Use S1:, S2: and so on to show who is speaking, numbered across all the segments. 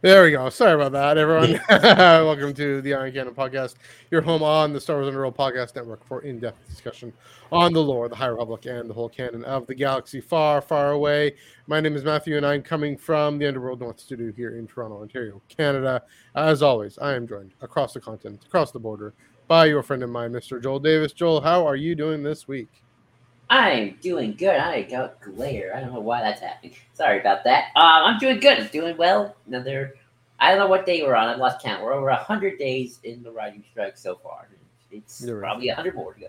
S1: There we go. Sorry about that, everyone. Welcome to the Eye on Canon podcast, your home on the Star Wars Underworld podcast network for in-depth discussion on the lore, the High Republic, and the whole canon of the galaxy far, far away. My name is Matthew, and I'm coming from the Underworld North Studio here in Toronto, Ontario, Canada. As always, I am joined across the continent, across the border, by your friend of mine, Mr. Joel Davis. Joel, how are you doing this week?
S2: I'm doing good. I got glare. I don't know why that's happening. Sorry about that. Um, I'm doing good. I'm doing well. Another, I don't know what day we're on. I've lost count. We're over 100 days in the writing strike so far. It's
S1: You're right.
S2: probably 100 more to go.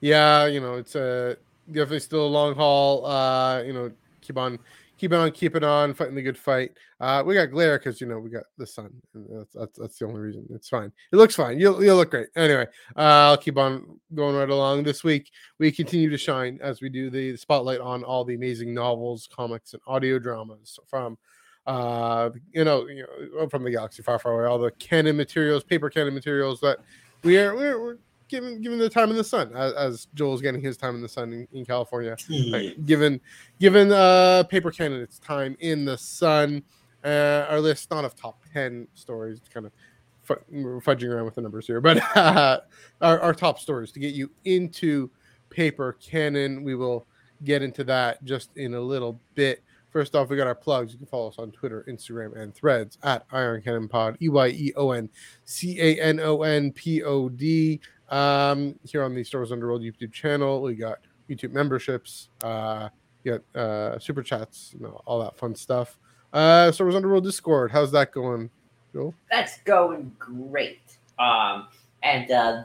S1: Yeah, you know, it's a definitely still a long haul. Uh, you know, keep on keep on keeping on, fighting the good fight. Uh, we got glare because you know we got the sun. That's, that's that's the only reason. It's fine. It looks fine. You'll you'll look great. Anyway, uh, I'll keep on going right along. This week we continue to shine as we do the spotlight on all the amazing novels, comics, and audio dramas from uh you know you know from the galaxy far far away all the canon materials paper canon materials that we are we're, we're given given the time in the sun as, as joel's getting his time in the sun in, in california. Like, given given uh paper candidates time in the sun uh our list not of top 10 stories kind of fu- fudging around with the numbers here but uh, our, our top stories to get you into paper canon. We will get into that just in a little bit. First off we got our plugs. You can follow us on twitter instagram and threads at Eye on Canon pod E e-y-e-o-n c-a-n-o-n-p-o-d um, here on the Star Wars Underworld YouTube channel. We got YouTube memberships, uh, you got uh, super chats, you know, all that fun stuff. Uh, Star Wars Underworld Discord, how's that going, Joel?
S2: That's going great. Um, and uh,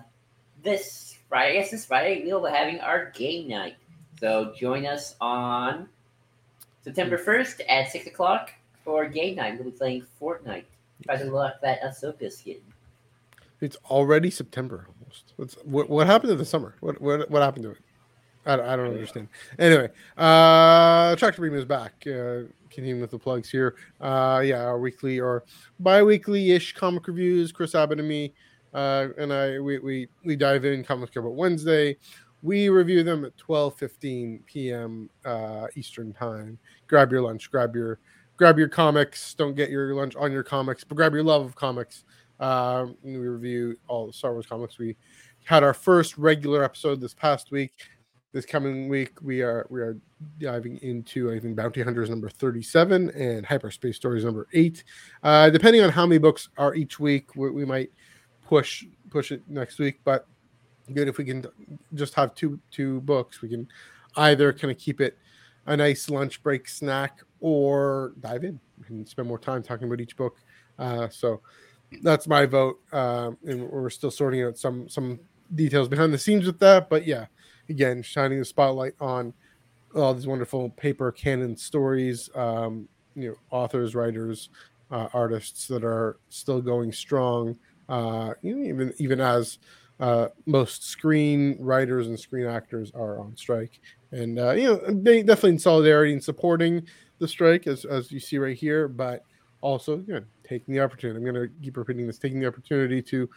S2: this Friday, I guess this Friday, we'll be having our game night. So join us on September 1st at 6 o'clock for game night. We'll be playing Fortnite. Try to lock that Ahsoka skin.
S1: It's already September almost. What's what, what happened to the summer? What what what happened to it? I, I don't understand. Anyway, uh Tractor Beam is back. Uh continuing with the plugs here. Uh yeah, our weekly or bi-weekly ish comic reviews, Chris Abbott and me. Uh and I we we, we dive in comic about Wednesday. We review them at 12 15 p.m. Uh, Eastern time. Grab your lunch, grab your grab your comics. Don't get your lunch on your comics, but grab your love of comics. Um, we review all the Star Wars comics. We had our first regular episode this past week. This coming week, we are we are diving into I think Bounty Hunters number thirty-seven and Hyperspace Stories number eight. Uh, depending on how many books are each week, we, we might push push it next week. But good if we can just have two two books. We can either kind of keep it a nice lunch break snack or dive in and spend more time talking about each book. Uh, so that's my vote. Um, and we're still sorting out some some details behind the scenes with that. But yeah, again, shining the spotlight on all these wonderful paper canon stories. Um, you know, authors, writers, uh, artists that are still going strong. Uh, you know, even even as uh, most screen writers and screen actors are on strike, and uh, you know, they definitely in solidarity and supporting the strike, as as you see right here, but also know, taking the opportunity. I'm going to keep repeating this: taking the opportunity to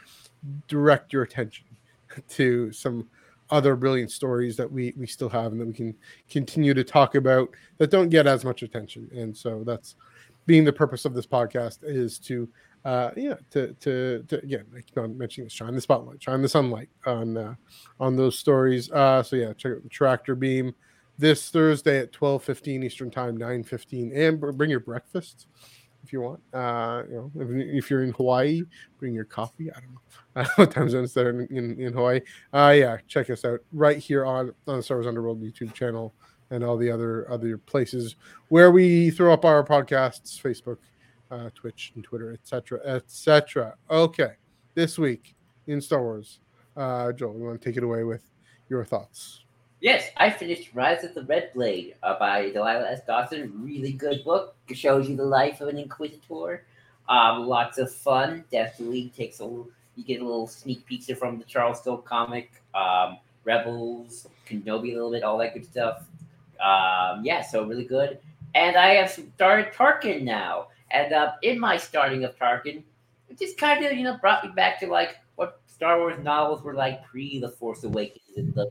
S1: direct your attention to some other brilliant stories that we we still have and that we can continue to talk about that don't get as much attention. And so that's being the purpose of this podcast is to uh yeah to to, to again i keep on mentioning this shine the spotlight shine the sunlight on uh on those stories uh so yeah check out the tractor beam this thursday at 12 15 eastern time 9 15 and br- bring your breakfast if you want uh you know if, if you're in hawaii bring your coffee i don't know I don't know what time zones that are in, in, in hawaii uh yeah check us out right here on on the star wars underworld youtube channel and all the other other places where we throw up our podcasts facebook uh, Twitch and Twitter, etc., etc. Okay, this week in Star Wars, uh, Joel, you want to take it away with your thoughts?
S2: Yes, I finished Rise of the Red Blade uh, by Delilah S. Dawson. Really good book. It shows you the life of an Inquisitor. Um, lots of fun. Definitely takes a little, you get a little sneak peeks from the Charles comic. Um, Rebels, Kenobi a little bit, all that good stuff. Um, yeah, so really good. And I have started Tarkin now. And uh, in my starting of Tarkin, it just kind of, you know, brought me back to like what Star Wars novels were like pre The Force Awakens and the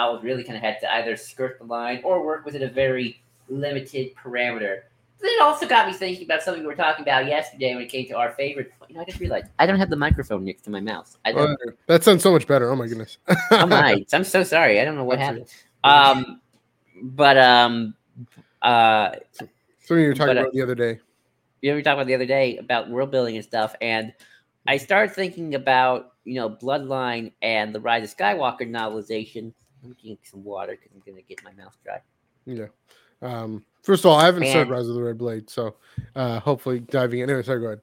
S2: novels really kind of had to either skirt the line or work within a very limited parameter But It also got me thinking about something we were talking about yesterday when it came to our favorite. You know, I just realized I don't have the microphone next to my mouth. I don't.
S1: Oh, that sounds so much better. Oh my goodness.
S2: oh my! I'm so sorry. I don't know what
S1: That's
S2: happened. Um, but um, uh,
S1: Something you were talking
S2: But, uh,
S1: about the other day.
S2: you know, we talked about the other day about world building and stuff, and I started thinking about you know Bloodline and the Rise of Skywalker novelization. I'm getting some water because I'm gonna get my mouth dry.
S1: Yeah. Um, first of all, I haven't
S2: And-
S1: Rise of the Red Blade, so uh, hopefully diving in. Anyway, sorry, go ahead.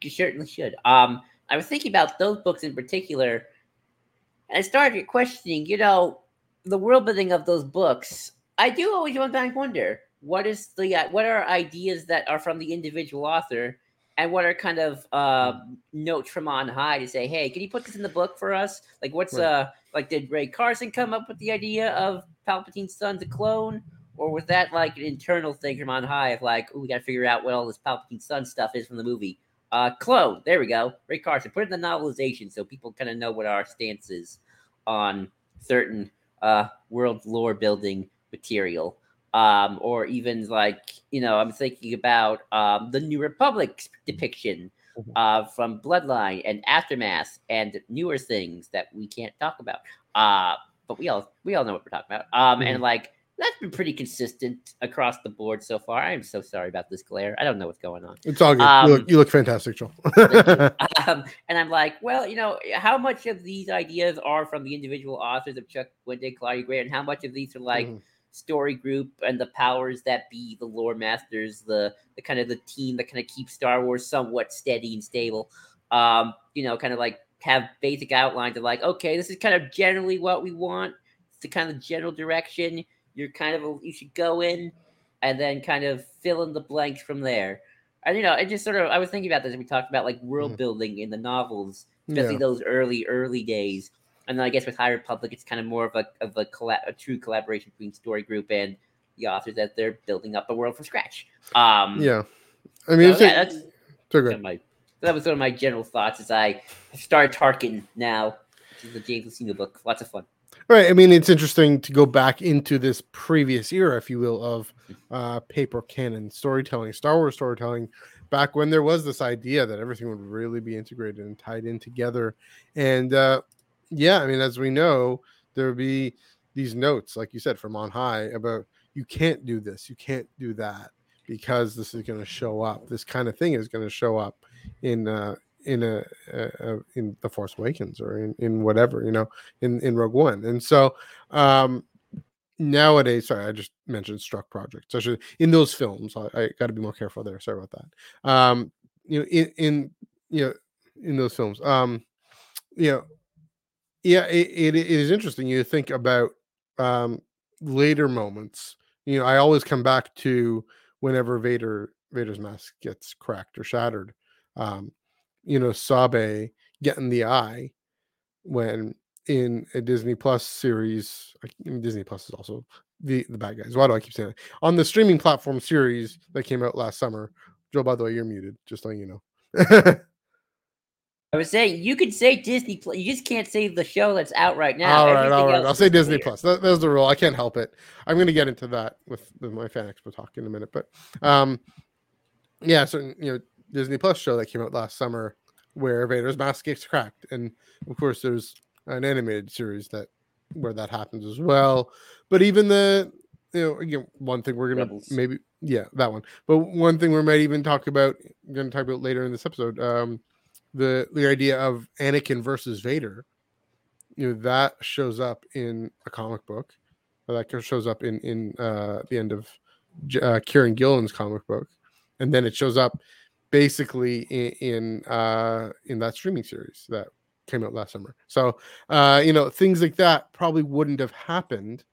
S2: You certainly should. Um, I was thinking about those books in particular, and I started questioning, you know, the world building of those books. I do always sometimes wonder what is the uh, what are ideas that are from the individual author, and what are kind of uh, notes from on high to say, hey, can you put this in the book for us? Like, what's
S1: Right.
S2: uh like did Rae Carson come up with the idea of Palpatine's son's a clone? Or was that like an internal thing from on high of like, oh, we got to figure out what all this Palpatine son stuff is from the movie? Uh, clone. There we go. Rae Carson. Put it in the novelization so people kind of know what our stance is on certain uh, world lore building material. Um, or even like, you know, I'm thinking about um, the New Republic depiction
S1: Mhm.
S2: uh, from Bloodline and Aftermath and newer things that we can't talk about. Uh, but we all we all know what we're talking about. Um, and like that's been pretty consistent across the board so far. I'm so sorry about this glare. I don't know what's going on.
S1: It's all good.
S2: Um,
S1: you, look, you look fantastic, Joel.
S2: um, and I'm like, well, you know, how much of these ideas are from the individual authors of Chuck Wendig, Claudia Gray, and how much of these are like
S1: Mhm.
S2: Story group and the powers that be, the lore masters, the the kind of the team that kind of keeps Star Wars somewhat steady and stable. Um, you know, kind of like have basic outlines of like, okay, this is kind of generally what we want. It's the kind of general direction you're kind of you should go in, and then kind of fill in the blanks from there. And you know, it just sort of I was thinking about this. And we talked about like world
S1: Mhm.
S2: building in the novels, especially
S1: yeah.
S2: those early early days. And then I guess with High Republic, it's kind of more of a of a, colla- a true collaboration between story group and the authors that they're building up the world from scratch. Um,
S1: yeah. I mean,
S2: so, yeah,
S1: a-
S2: that's
S1: so
S2: sort
S1: good.
S2: of my that was sort of my general thoughts as I start Tarkin now. This is the James Luceno book. Lots of fun.
S1: Right. I mean, it's interesting to go back into this previous era, if you will, of uh, paper canon storytelling, Star Wars storytelling, back when there was this idea that everything would really be integrated and tied in together. And uh, yeah, I mean, as we know, there be these notes, like you said, from on high about you can't do this, you can't do that because this is going to show up. This kind of thing is going to show up in uh, in a, a, a in the Force Awakens or in, in whatever you know in in Rogue One. And so um nowadays, sorry, I just mentioned struck projects. Should in those films. I, I got to be more careful there. Sorry about that. Um, you know, in in you know in those films, um, you know, yeah, it, it, is interesting. You think about um later moments. You know, I always come back to whenever Vader Vader's mask gets cracked or shattered. Um, you know, Sabe getting the eye when in a Disney Plus series, I mean, Disney Plus is also the the bad guys. Why do I keep saying that? On the streaming platform series that came out last summer. Joe, by the way, you're muted. Just letting you know.
S2: I was saying you could say Disney Plus. You just can't say the show that's out right now.
S1: all right,
S2: Everything
S1: all right. I'll say Disney
S2: clear.
S1: Plus. That, that's the rule. I can't help it. I'm going to get into that with, with my fan expo talk in a minute. But um, yeah, so you know, Disney Plus show that came out last summer where Vader's mask gets cracked, and of course, there's an animated series that where that happens as well. But even the you know, again, one thing we're gonna
S2: Rebels.
S1: maybe yeah that one. But one thing we might even talk about, going to talk about later in this episode, um, the the idea of Anakin versus Vader. You know that shows up in a comic book, that shows up in in uh, the end of uh, Kieron Gillen's comic book, and then it shows up basically in in, uh, in that streaming series that came out last summer. So uh, you know things like that probably wouldn't have happened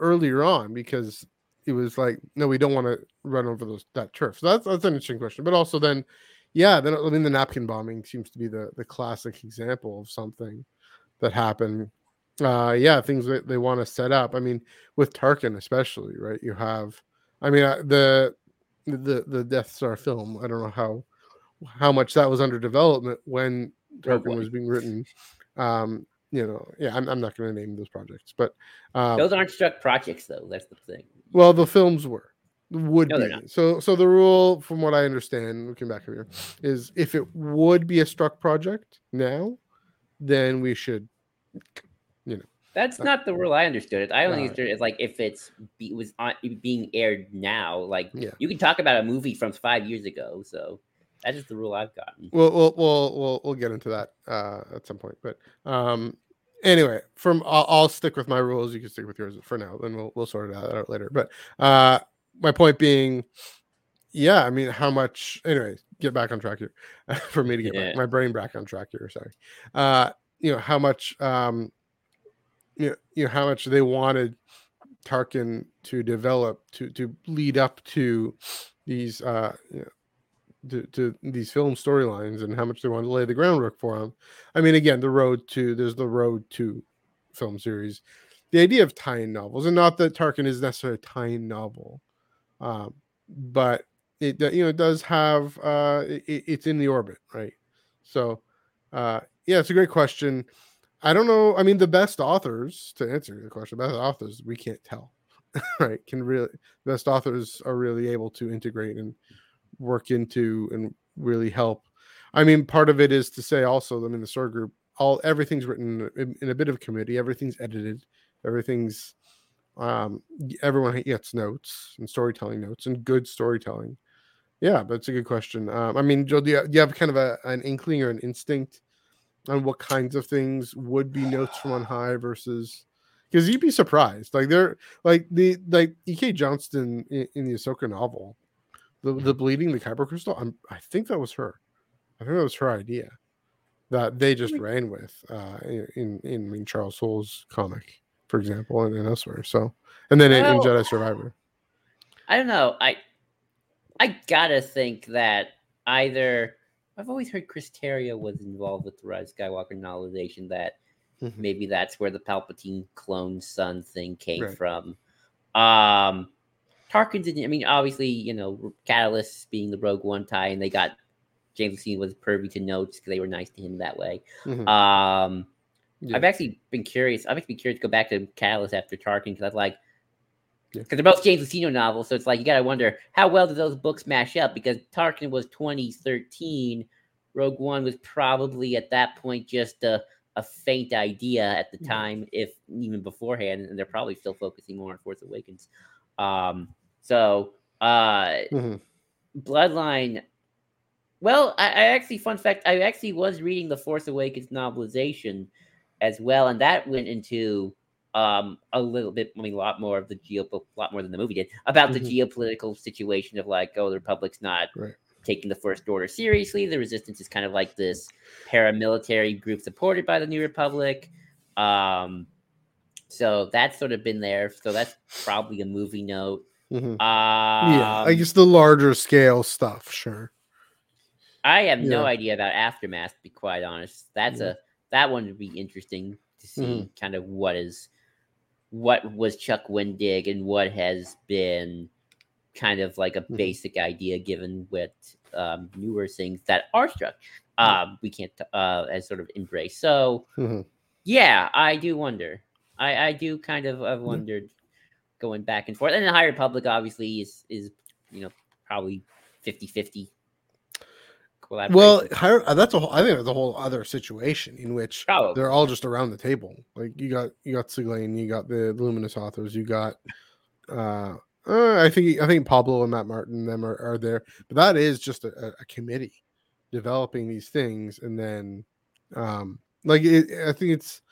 S1: earlier on because it was like no we don't want to run over those that turf so that's that's an interesting question but also then yeah then i mean the napkin bombing seems to be the the classic example of something that happened uh yeah things that they want to set up i mean with tarkin especially right you have i mean uh, the the the death star film i don't know how how much that was under development when
S2: Rogue
S1: tarkin was being written um you know yeah i'm, I'm not going to name those projects but um
S2: Those aren't struck projects, though. That's the thing.
S1: well, the films were. Would
S2: No,
S1: be so so the rule from what i understand looking back here is if it would be a struck project now then we should you know
S2: That's not the rule I understood it. I only
S1: Alright.
S2: understood it as like if it's be, was on, being aired now, like
S1: Yeah.
S2: you can talk about a movie from five years ago. So that's just the rule I've gotten.
S1: we'll we'll we'll we'll, we'll get into that uh at some point but um anyway from I'll, I'll stick with my rules you can stick with yours for now then we'll we'll sort it out, out later but uh my point being yeah i mean how much anyway get back on track here for me to get
S2: Yeah.
S1: back, my brain back on track here sorry uh you know how much um you know, you know how much they wanted tarkin to develop to to lead up to these uh you know, to, to these film storylines and how much they wanted to lay the groundwork for them. I mean, again, the road to there's the road to film series. The idea of tie-in novels, and not that Tarkin is necessarily a tie-in novel, um, but it do- you know it does have uh, it, it's in the orbit, right? So, uh, yeah, it's a great question. I don't know. I mean, the best authors to answer the question, best authors we can't tell, right? Can really best authors are really able to integrate and work into and really help. I mean, part of it is to say also, I mean, the story group, all everything's written in, in a bit of committee, everything's edited, everything's um everyone gets notes and storytelling notes and good storytelling. Yeah, but it's a good question. Um, I mean, Joe, do you, do you have kind of a, an inkling or an instinct on what kinds of things would be notes from on high versus because you'd be surprised. Like they're like the like E.K. Johnston in, in the Ahsoka novel, the the bleeding the kyber crystal. I'm, I think that was her. I think that was her idea that they just ran with uh, in in I mean Charles Soule's comic, for example, and, and elsewhere. So and then in, in Jedi Survivor.
S2: I don't know. I I gotta think that either I've always heard Chris Terrio was involved with the Rise Skywalker novelization. That
S1: Mhm.
S2: maybe that's where the Palpatine clone son thing came
S1: Right.
S2: from. Um, Tarkin didn't. I mean, obviously, you know, Catalyst being the Rogue One tie, and they got James Luceno was privy to notes because they were nice to him that way.
S1: Mhm.
S2: Um,
S1: Yeah.
S2: I've actually been curious. I've actually been curious to go back to Catalyst after Tarkin because I was like,
S1: Yeah.
S2: because they're both James Luceno novels, so it's like you got to wonder how well do those books mash up? Because Tarkin was 2013, Rogue One was probably at that point just a a faint idea at the time, if even beforehand, and they're probably still focusing more on Force Awakens. Um, so uh,
S1: Mhm.
S2: Bloodline. Well, I, I actually, fun fact, I actually was reading the Force Awakens novelization as well, and that went into um a little bit, I mean, a lot more of the geo, a lot more than the movie did about
S1: Mhm.
S2: the geopolitical situation of like, oh, the Republic's not
S1: Right.
S2: taking the First Order seriously. The Resistance is kind of like this paramilitary group supported by the New Republic. Um, so that's sort of been there. So that's probably a movie note.
S1: Mhm.
S2: Um,
S1: yeah, I guess the larger scale stuff, sure.
S2: I have no idea about Aftermath. To be quite honest, that's
S1: Yeah.
S2: a that one would be interesting to see
S1: Mm-hmm.
S2: kind of what is what was Chuck Wendig and what has been kind of like a
S1: Mhm.
S2: basic idea given with um, newer things that are struck um, we can't uh, as sort of embrace. So
S1: Mhm.
S2: yeah, I do wonder. I I do kind of have wondered going back and forth. And the High Republic obviously is is you know probably 50-50
S1: Well,
S2: collaboration.
S1: higher, uh, that's a whole, I think that's a whole other situation in which
S2: Probably.
S1: they're all just around the table. Like you got you got Siglain, you got the Luminous authors, you got uh, uh I think I think Pablo and Matt Martin them are, are there, but that is just a, a- a committee developing these things, and then um like it, I think it's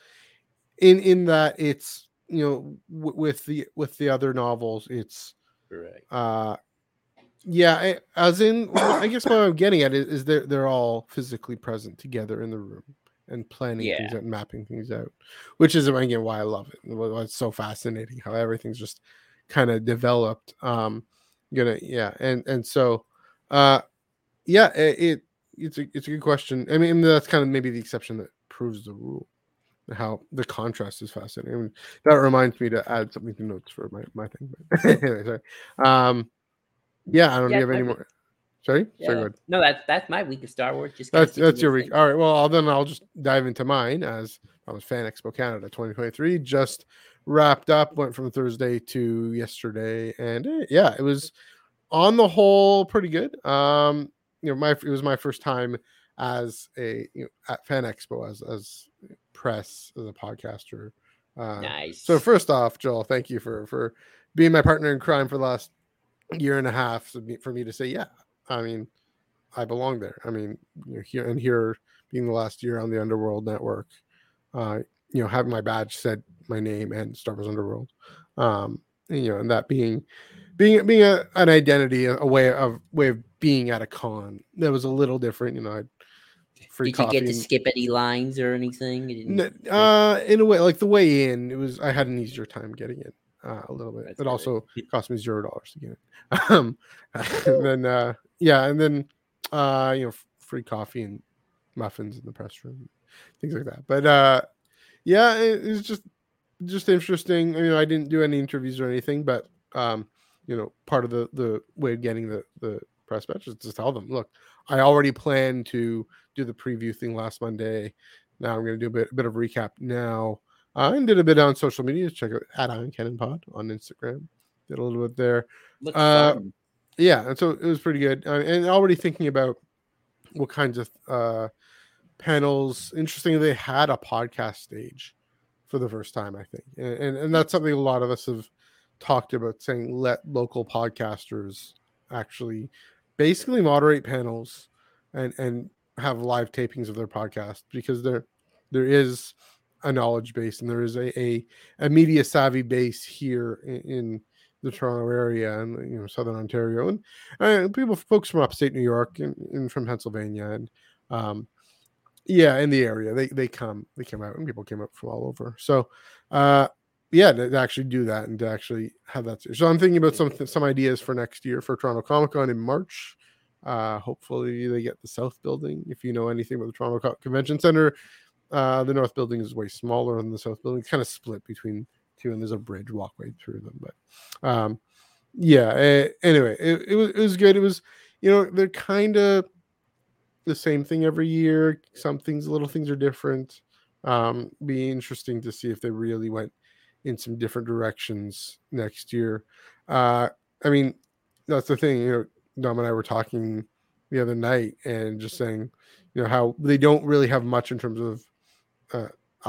S1: in in that it's you know w- with the with the other novels it's
S2: Correct.
S1: uh yeah I, as in well, i guess what i'm getting at is, is they're they're all physically present together in the room and planning things out and mapping things out which is again why i love it it's so fascinating how everything's just kind of developed um gonna yeah and and so uh yeah it, it it's a it's a good question i mean that's kind of maybe the exception that proves the rule how the contrast is fascinating. I mean, that reminds me to add something to notes for my, my thing. But anyway, sorry. Um, yeah, I don't.
S2: Yeah,
S1: have any more? Sorry,
S2: Yeah.
S1: sorry.
S2: No, that's that's my week of Star Wars. Just
S1: That's that's your week.
S2: things.
S1: All right. Well, I'll, then I'll just dive into mine as I was Fan Expo Canada 2023. Just wrapped up. Went from Thursday to yesterday, and eh, yeah, it was on the whole pretty good. Um, you know, my it was my first time as a you know, at Fan Expo as as press as a podcaster. Uh,
S2: nice.
S1: So first off, Joel, thank you for for being my partner in crime for the last year and a half. For me to say, yeah, I mean, I belong there. I mean, you know, here and here being the last year on the Underworld Network, uh, you know, having my badge said my name and Star Wars Underworld, um, and, you know, and that being being being a, an identity, a, way of way of being at a con that was a little different. You know, I
S2: free Did you get to and, skip any lines or anything?
S1: uh, in a way, like the way in, it was I had an easier time getting in uh, a little bit. That's it great. also cost me zero dollars to get it. Um, and then uh, yeah, and then uh, you know, free coffee and muffins in the press room, things like that. But uh, yeah, it, it's just just interesting. I mean, I didn't do any interviews or anything, but um, you know, part of the the way of getting the the press badge is to tell them, look, I already planned to do the preview thing last Monday. Now I'm going to do a bit, a bit of recap now. Uh, and did a bit on social media. Check out at Eye on Canon Pod on Instagram. Did a little bit there. Uh, yeah, and so it was pretty good. Uh, and already thinking about what kinds of uh, panels. Interesting, they had a podcast stage for the first time, I think, and, and, and that's something a lot of us have talked about, saying let local podcasters actually basically moderate panels and and have live tapings of their podcast because there there is a knowledge base and there is a a, a media savvy base here in, in, the Toronto area and you know Southern Ontario and uh, people folks from upstate New York and, and from Pennsylvania and um, yeah in the area they they come they come out and people came up from all over. So uh yeah to, to actually do that and to actually have that so i'm thinking about some some ideas for next year for toronto comic con in march. Uh hopefully they get the south building if you know anything about the toronto convention center uh the north building is way smaller than the south building kind of split between two and there's a bridge walkway through them but um yeah uh, anyway it, it was it was good it was you know they're kind of the same thing every year some things little things are different um be interesting to see if they really went in some different directions next year. Uh, I mean, that's the thing. You know, Dom and I were talking the other night and just saying, you know, how they don't really have much in terms of uh,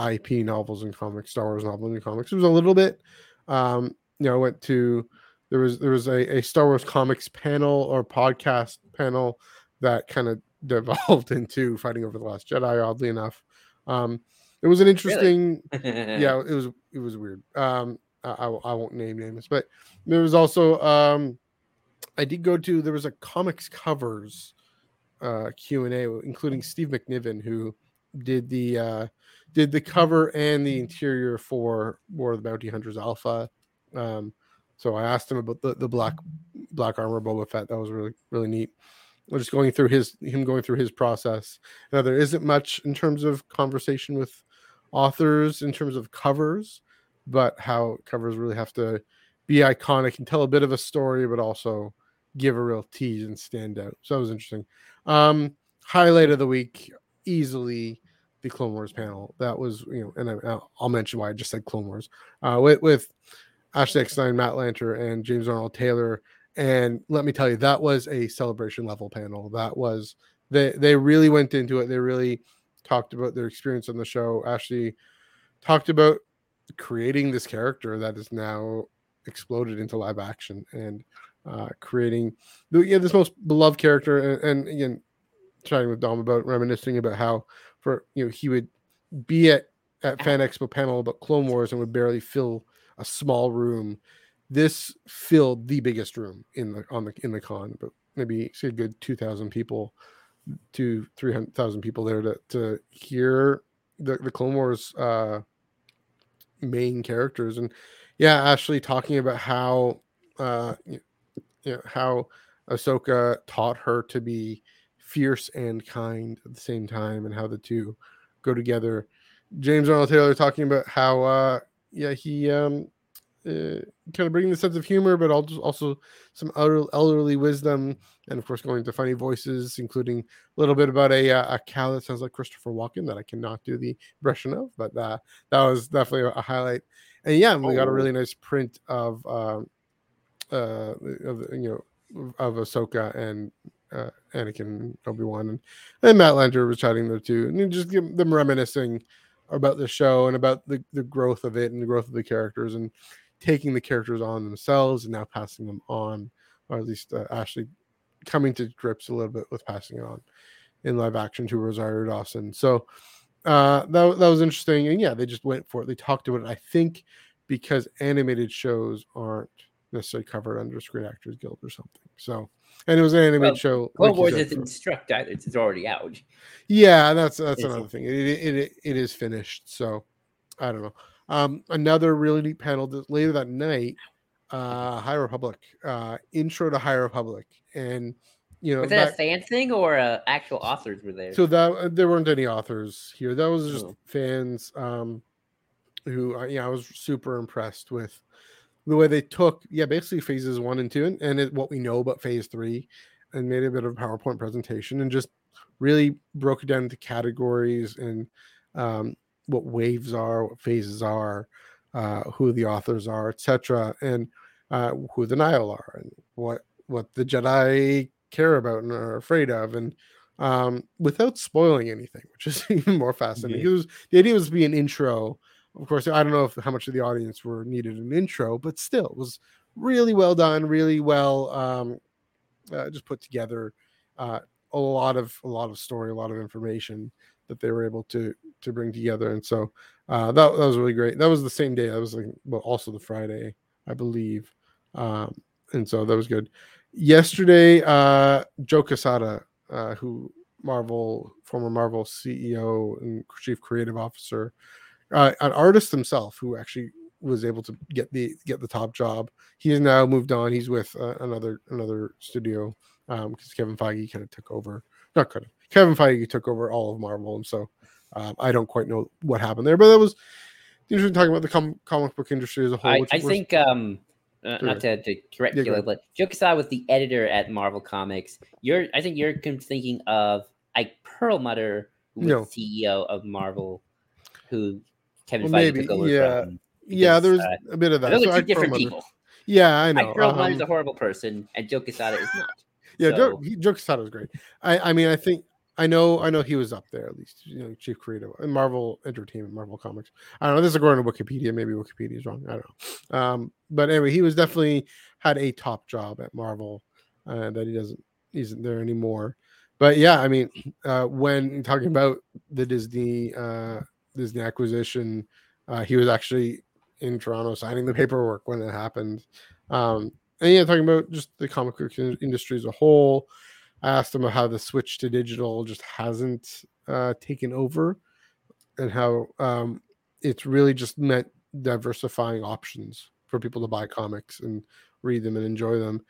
S1: IP novels and comics, Star Wars novels and comics. It was a little bit. Um, you know, I went to there was there was a, a Star Wars comics panel or podcast panel that kind of devolved into fighting over the last Jedi. Oddly enough, um, it was an interesting. Really? yeah, it was it was weird. Um, I, I won't name names, but there was also um, I did go to there was a comics covers uh Q and A, including Steve McNiven, who did the uh did the cover and the interior for War of the Bounty Hunters Alpha. Um, so I asked him about the, the black black armor Boba Fett. That was really really neat. We're just going through his him going through his process. Now there isn't much in terms of conversation with authors in terms of covers, but how covers really have to be iconic and tell a bit of a story, but also give a real tease and stand out. So that was interesting. Um, highlight of the week, easily the Clone Wars panel. That was, you know, and I, will mention why I just said Clone Wars uh, with, with Ashley Eckstein, Matt Lanter, and James Arnold Taylor. And let me tell you, that was a celebration level panel. That was they they really went into it. They really talked about their experience on the show. Ashley talked about creating this character that is now exploded into live action and uh, creating the, yeah, this most beloved character. And, and again, chatting with Dom about reminiscing about how for you know he would be at at Fan Expo panel about Clone Wars and would barely fill a small room. This filled the biggest room in the on the in the con, but maybe say a good two thousand people to 300,000 people there to, to hear the, the Clone Wars uh, main characters. And yeah, Ashley talking about how, uh, you know, how Ahsoka taught her to be fierce and kind at the same time and how the two go together. James Arnold Taylor talking about how, uh, yeah, he, um, uh, kind of bringing the sense of humor, but also some elderly wisdom, and of course going to funny voices, including a little bit about a uh, a cow that sounds like Christopher Walken that I cannot do the impression of, but uh, that was definitely a highlight. and yeah, we got a
S2: Oh.
S1: really nice print of um, uh, of you know of Ahsoka and uh, Anakin, Obi Wan, and, and Matt Lanter was chatting there too, and just them reminiscing about the show and about the the growth of it and the growth of the characters and taking the characters on themselves and now passing them on, or at least uh, Ashley coming to grips a little bit with passing it on in live action to Rosario Dawson. So uh, that that was interesting, and yeah, they just went for it. They talked about it. I think because animated shows aren't necessarily covered under Screen Actors Guild or something. So, and it was an animated
S2: Well,
S1: show.
S2: Clone
S1: like
S2: Wars
S1: so-
S2: struck either. It's already out.
S1: yeah, that's that's
S2: Is
S1: another thing. It, it it it is finished. So I don't know. Um, another really neat panel that later that night, uh, High Republic, uh, intro to High Republic, and you know
S2: Was that a fan thing or uh, actual authors were there?
S1: so that uh, there weren't any authors here. That was just
S2: Oh.
S1: fans um, who, uh, yeah, I was super impressed with the way they took, yeah, basically phases one and two, and, and it, what we know about phase three, and made a bit of a PowerPoint presentation, and just really broke it down into categories and um, what waves are, what phases are, uh, who the authors are, etc., and uh, who the Nihil are, and what what the Jedi care about and are afraid of, and um, without spoiling anything, which is even more fascinating.
S2: Yeah.
S1: It was the idea was to be an intro. Of course, I don't know if how much of the audience were needed an intro, but still, it was really well done, really well um, uh, just put together. Uh, a lot of a lot of story, a lot of information that they were able to to bring together, and so uh, that that was really great. That was the same day. That was like well, also the Friday, I believe, um, and so that was good. Yesterday, uh, Joe Quesada, uh, who Marvel former Marvel CEO and chief creative officer, uh, an artist himself who actually was able to get the get the top job. He has now moved on. He's with uh, another another studio because Kevin Feige kind of took over. Not kind of Kevin Feige took over all of Marvel, and so um, I don't quite know what happened there. But that was interesting talking about the com- comic book industry as a whole.
S2: I,
S1: which
S2: I think um uh, not to, to correct
S1: Yeah,
S2: you, but Joe Quesada was the editor at Marvel Comics. You're I think you're thinking of Ike Perlmutter, who was
S1: No.
S2: CEO of Marvel, who Kevin
S1: Well, maybe, yeah, yeah, there's
S2: uh,
S1: a bit of that.
S2: Those
S1: So
S2: are two
S1: Ike
S2: different people.
S1: Yeah, I know.
S2: Ike Perlmutter is
S1: um,
S2: a horrible person, and Joe Quesada is not.
S1: Yeah, Joe,
S2: So-
S1: he, Joe Quesada was great. I, I mean, I think I know, I know he was up there at least. You know, chief creative in Marvel Entertainment, Marvel Comics. I don't know. This is according to Wikipedia. Maybe Wikipedia is wrong. I don't know. Um, but anyway, he was definitely had a top job at Marvel uh, that he doesn't isn't there anymore. But yeah, I mean, uh, when talking about the Disney uh, Disney acquisition, uh, he was actually in Toronto signing the paperwork when it happened. Um, and yeah, talking about just the comic book industry as a whole. I asked him how the switch to digital just hasn't uh, taken over, and how um, it's really just meant diversifying options for people to buy comics and read them and enjoy them.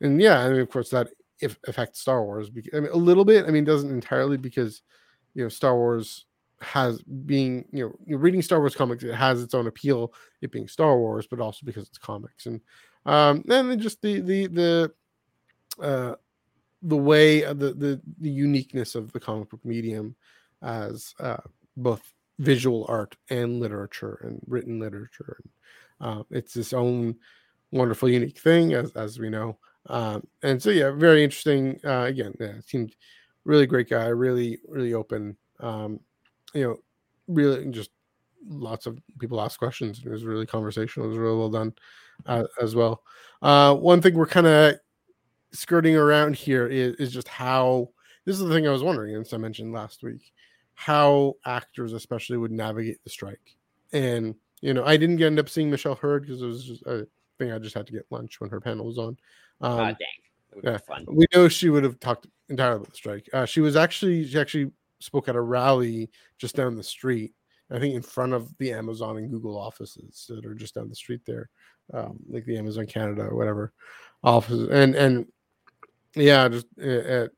S1: And yeah, I mean, of course, that if affects Star Wars. I mean, a little bit. I mean, doesn't entirely because you know Star Wars has being you know reading Star Wars comics. It has its own appeal, it being Star Wars, but also because it's comics. And um and then just the the the uh the way uh, the the the uniqueness of the comic book medium as uh both visual art and literature and written literature. Uh, it's its own wonderful unique thing as as we know. Um and so yeah very interesting. Uh again yeah seemed really great guy really really open. Um you know really just lots of people ask questions it was really conversational it was really well done uh, as well uh one thing we're kind of skirting around here is, is just how this is the thing I was wondering, and as I mentioned last week, how actors especially would navigate the strike. And you know, I didn't end up seeing Michelle Hurd because it was just a thing I just had to get lunch when her panel was on. Um,
S2: Ah, dang,
S1: yeah.
S2: fun.
S1: we know she would have talked entirely about the strike. Uh, she was actually she actually spoke at a rally just down the street. I think in front of the Amazon and Google offices that are just down the street there, um, like the Amazon Canada or whatever offices. And and yeah, just uh,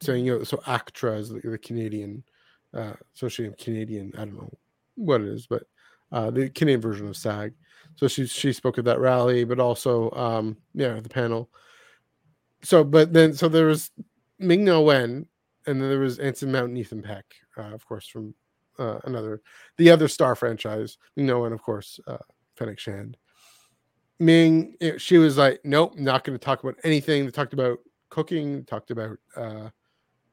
S1: saying you know, so ACTRA is the, the Canadian uh, Association of Canadian. I don't know what it is, but uh, the Canadian version of SAG. So she she spoke at that rally, but also um, yeah, the panel so but then so there was Ming Na Wen, and then there was Anson Mount and Ethan Peck, uh, of course, from uh, another the other Star franchise. Ming Na Wen, of course, uh, Fennec Shand. Ming, eh, she was like, nope, not going to talk about anything. They talked about cooking, talked about uh,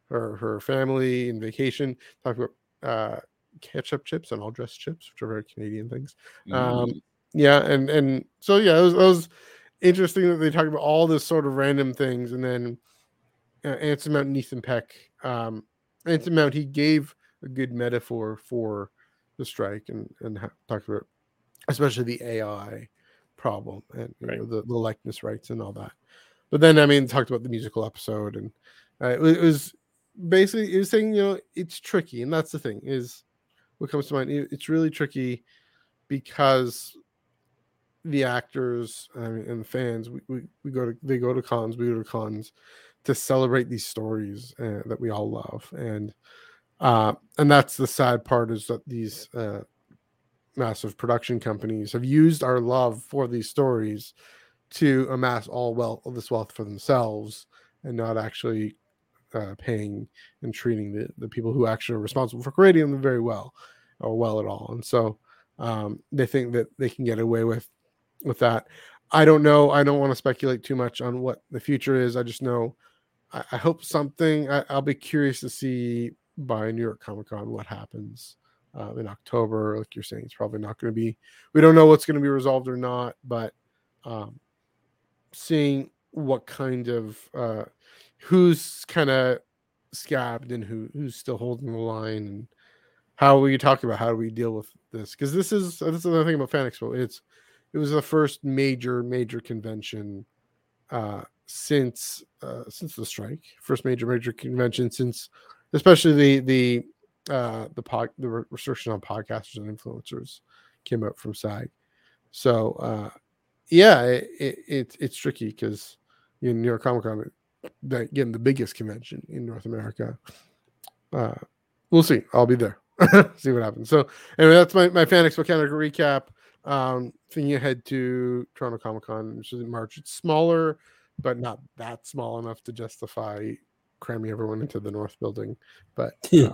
S1: her her family and vacation, talked about uh, ketchup chips and all dressed chips, which are very Canadian things. Um,
S2: Mm.
S1: yeah, and and so yeah, it was, it was interesting that they talked about all this sort of random things, and then uh, Anson Ethan Peck. Um, Anson Mount he gave a good metaphor for the strike and and ha- talked about especially the AI problem and you know, the, the likeness rights and all that. But then I mean talked about the musical episode and uh, it, wa- it was basically it was saying you know it's tricky and that's the thing is what comes to mind it- it's really tricky because the actors I mean, and the fans we, we, we go to they go to cons we go to cons to celebrate these stories uh, that we all love and uh, and that's the sad part is that these uh, massive production companies have used our love for these stories to amass all wealth all this wealth for themselves and not actually uh, paying and treating the, the people who actually are responsible for creating them very well or well at all and so um, they think that they can get away with with that. I don't know. I don't want to speculate too much on what the future is. I just know i, hope something I, i'll be curious to see by new york comic con what happens uh, in october like you're saying it's probably not going to be we don't know what's going to be resolved or not but um, seeing what kind of uh, who's kind of scabbed and who who's still holding the line and how we talk about how do we deal with this because this is this is another thing about Fan Expo. It's it was the first major major convention uh, since uh, since the strike, first major major convention since especially the the uh, the pod, the re- restriction on podcasters and influencers came out from SAG. So uh, yeah, it, it, it's it's tricky because in New York Comic Con, that again the biggest convention in North America. Uh, we'll see. I'll be there. see what happens. So anyway, that's my my fan expo calendar recap. Um, thinking ahead to Toronto Comic Con, which is in March. It's smaller, but not that small enough to justify cramming everyone into the North Building. But uh,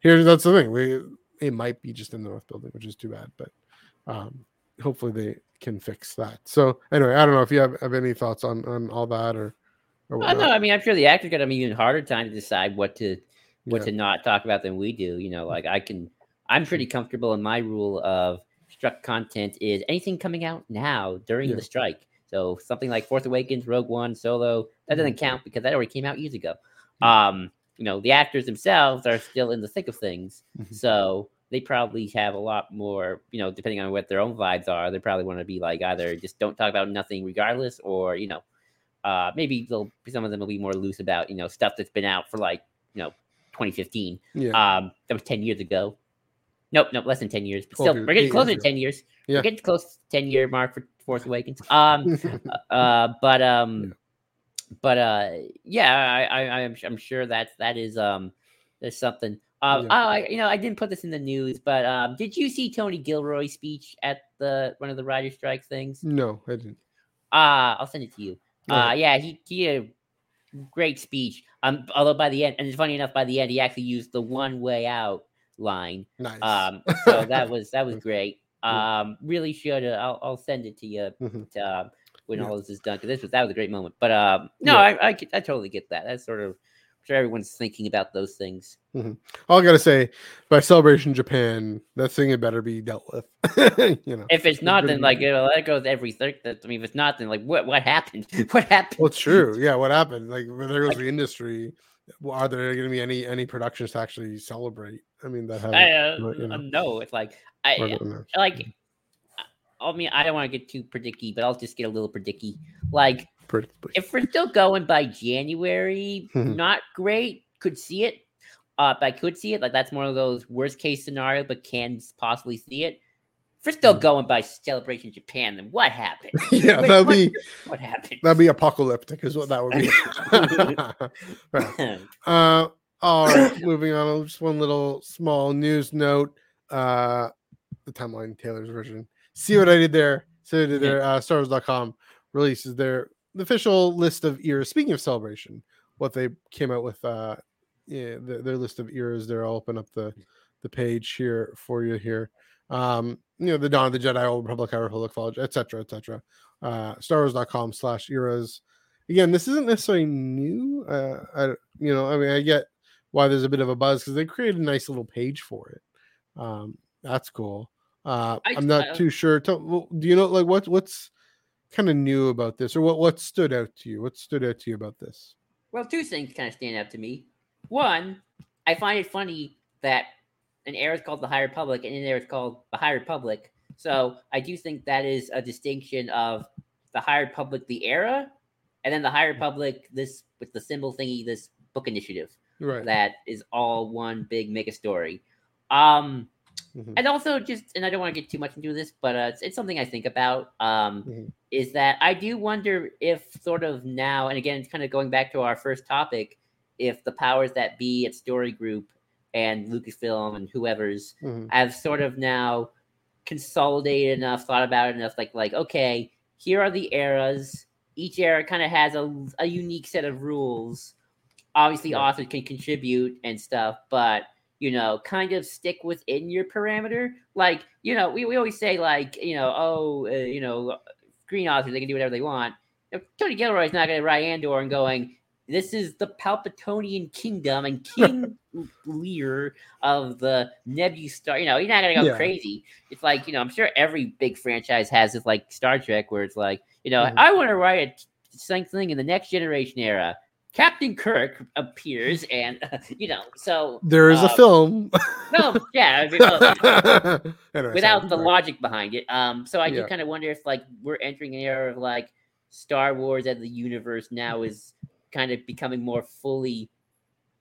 S1: here, that's the thing. We it might be just in the North Building, which is too bad. But um, hopefully they can fix that. So anyway, I don't know if you have, have any thoughts on on all that or. or
S2: I know. I mean, I'm sure the actors got an even harder time to decide what to what
S1: Yeah.
S2: to not talk about than we do. You know, like I can, I'm pretty comfortable in my rule of struck content is anything coming out now during
S1: Yeah.
S2: the strike. So something like Force Awakens, Rogue One, Solo, that doesn't count because that already came out years ago. Um, you know, the actors themselves are still in the thick of things,
S1: Mhm.
S2: so they probably have a lot more. You know, depending on what their own vibes are, they probably want to be like either just don't talk about nothing regardless, or you know, uh, maybe they'll some of them will be more loose about you know stuff that's been out for like you know 2015.
S1: Yeah.
S2: Um, that was 10 years ago. Nope, nope, less than 10 years. But still, we're getting closer to 10 years.
S1: Yeah.
S2: We're getting close to 10 year mark for Force Awakens. Um, uh, but um, but uh, yeah, I, I, I'm, I'm sure that that is um, there's something. Um,
S1: Yeah.
S2: oh, I, you know, I didn't put this in the news, but um, did you see Tony Gilroy's speech at the one of the writer strike things?
S1: no, I didn't.
S2: Uh, I'll send it to you. Uh, yeah, he, he had a great speech. Um, although by the end, and it's funny enough, by the end, he actually used the one way out line.
S1: Nice.
S2: Um, so that was that was great. Um, really should. I'll I'll send it to you
S1: Mhm.
S2: to, um, when
S1: Yeah.
S2: all this is done because this was that was a great moment. But um, no,
S1: Yeah.
S2: I, I I totally get that. That's sort of I'm sure everyone's thinking about those things.
S1: All I gotta say, by celebration Japan, that thing had better be dealt with. you know.
S2: If it's not, then like you know, that goes every third. I mean, if it's not, then like what what happened? What happened?
S1: Well, true. Yeah, what happened? Like, when there goes the industry. Well, are there going to be any any productions to actually celebrate? I mean, that have
S2: uh,
S1: you know.
S2: no, it's like I like. I mean, I don't want to get too predicky, but I'll just get a little predicky. Like,
S1: pretty-
S2: if we're still going by January,
S1: Mhm.
S2: not great. Could see it. Uh, but I could see it. Like that's one of those worst case scenario, but can possibly see it. If we're still
S1: Mhm.
S2: going by Celebration Japan, then what happened?
S1: yeah,
S2: Wait,
S1: that'll
S2: what-
S1: be
S2: What happened?
S1: That'll be apocalyptic, is what that would be. Right. Uh, all right, moving on. Just one little small news note. Uh, the timeline Taylor's version. See what I did there? See what I did there? Uh, StarWars.com releases their the official list of eras. Speaking of celebration, what they came out with, uh, yeah, the, their list of eras. There, I'll open up the the page here for you here. Um, you know, the Dawn of the Jedi, Old Republic, High Republic, Fall, etc., etc. Uh, StarWars.com slash eras. Again, this isn't necessarily new. Uh, I, you know, I mean, I get why there's a bit of a buzz because they created a nice little page for it. Um, that's cool. Uh, I, am not too sure. Tell, do you know like what what's kind of new about this, or what what stood out to you? What stood out to you about this?
S2: Well, two things kind of stand out to me. One, I find it funny that an era is called the High Republic and an era is called the High Republic. So I do think that is a distinction of the High Republic, the era, and then the High Republic, this with the symbol thingy, this book initiative.
S1: Right.
S2: That is all one big mega story. Um, mm-hmm. and also just, and I don't want to get too much into this, but uh, it's, it's something I think about. Um, mm-hmm. is that I do wonder if sort of now, and again, it's kind of going back to our first topic, if the powers that be at Story Group and Lucasfilm and whoever's mm-hmm. have sort of now consolidated enough, thought about it enough, like like okay, here are the eras. Each era kind of has a, a unique set of rules. Obviously, yeah. authors can contribute and stuff, but you know, kind of stick within your parameter. Like, you know, we, we always say like, you know, oh, uh, you know, green authors they can do whatever they want. Tony Gilroy's not going to write Andor and going, this is the Palpatonian kingdom and King Lear of the Nebula Star. You know, you're not gonna go yeah. crazy. It's like you know, I'm sure every big franchise has this, like Star Trek, where it's like, you know, mm-hmm. I want to write a same thing in the next generation era. Captain Kirk appears, and uh, you know, so
S1: there is uh, a film.
S2: no, yeah, uh, without the logic behind it. Um, so I yeah. do kind of wonder if like we're entering an era of like Star Wars as the universe now is kind of becoming more fully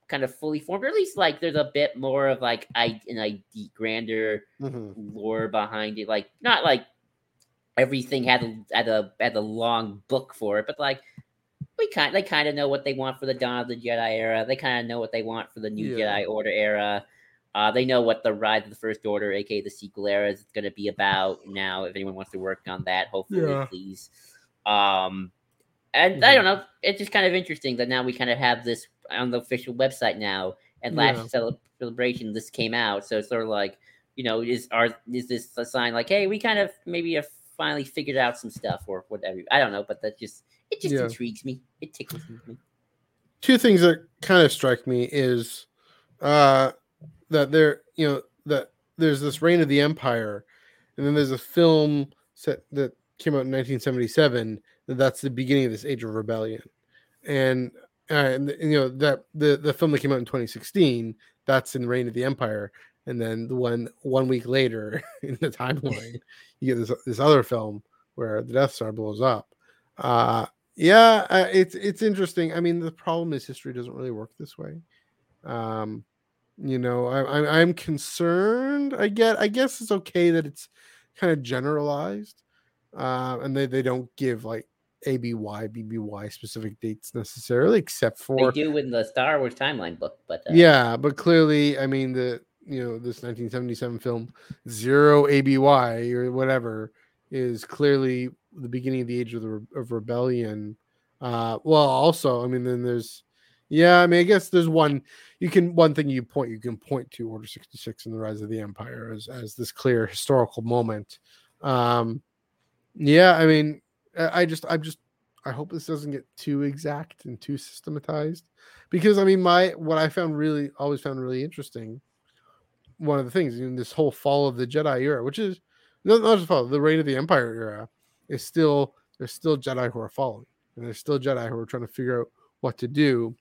S2: kind of fully formed, or at least like there's a bit more of like I an ID grander mm-hmm. lore behind it. Like not like everything had a had a had a long book for it, but like we kind they kind of know what they want for the Dawn of the Jedi era. They kind of know what they want for the New yeah. Jedi Order era. Uh, they know what the Rise of the First Order, aka the sequel era, is going to be about now. If anyone wants to work on that, hopefully, yeah. please. Um, and mm-hmm. I don't know. It's just kind of interesting that now we kind of have this on the official website now. And last yeah. celebration, this came out, so it's sort of like, you know, is our is this a sign like, hey, we kind of maybe have finally figured out some stuff or whatever? I don't know, but that just it just yeah. intrigues me. It tickles me.
S1: Two things that kind of strike me is uh that there, you know, that there's this reign of the empire, and then there's a film set that came out in 1977 that's the beginning of this age of rebellion. And uh, and, you know that the the film that came out in 2016 that's in reign of the empire. And then the one one week later in the timeline you get this this other film where the death star blows up. Uh yeah uh, it's it's interesting. I mean the problem is history doesn't really work this way. Um you know I, I i'm concerned. I get i guess it's okay that it's kind of generalized uh, and they, they don't give like ABY, BBY specific dates necessarily, except for
S2: they do in the Star Wars timeline book. But
S1: uh, yeah, but clearly, I mean the you know this 1977 film zero ABY or whatever is clearly the beginning of the age of the of rebellion. Uh, well, also, I mean, then there's yeah, I mean, I guess there's one you can one thing you point you can point to Order 66 and the Rise of the Empire as as this clear historical moment. Um, yeah, I mean, I just, I'm just, I hope this doesn't get too exact and too systematized, because I mean, my what I found really, always found really interesting. One of the things in this whole fall of the Jedi era, which is not, not just fall, the reign of the Empire era, is still there's still Jedi who are following, and there's still Jedi who are trying to figure out what to do.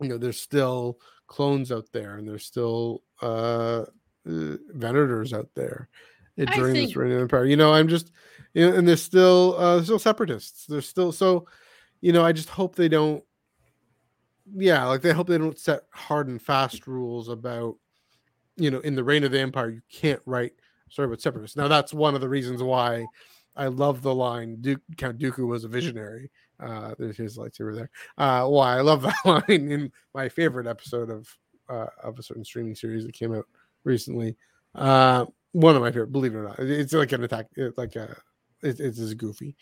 S1: You know, there's still clones out there, and there's still uh, uh Venators out there during think... this reign of the Empire. You know, I'm just you know, and there's still uh still separatists. There's still so you know, I just hope they don't yeah, like they hope they don't set hard and fast rules about you know, in the reign of the empire, you can't write story about separatists. Now that's one of the reasons why I love the line Duke, Count Dooku was a visionary. Uh, there's his lightsaber there. Uh, why I love that line in my favorite episode of uh, of a certain streaming series that came out recently. Uh, one of my favorite, believe it or not. It's like an attack, it's like a it, it's just goofy.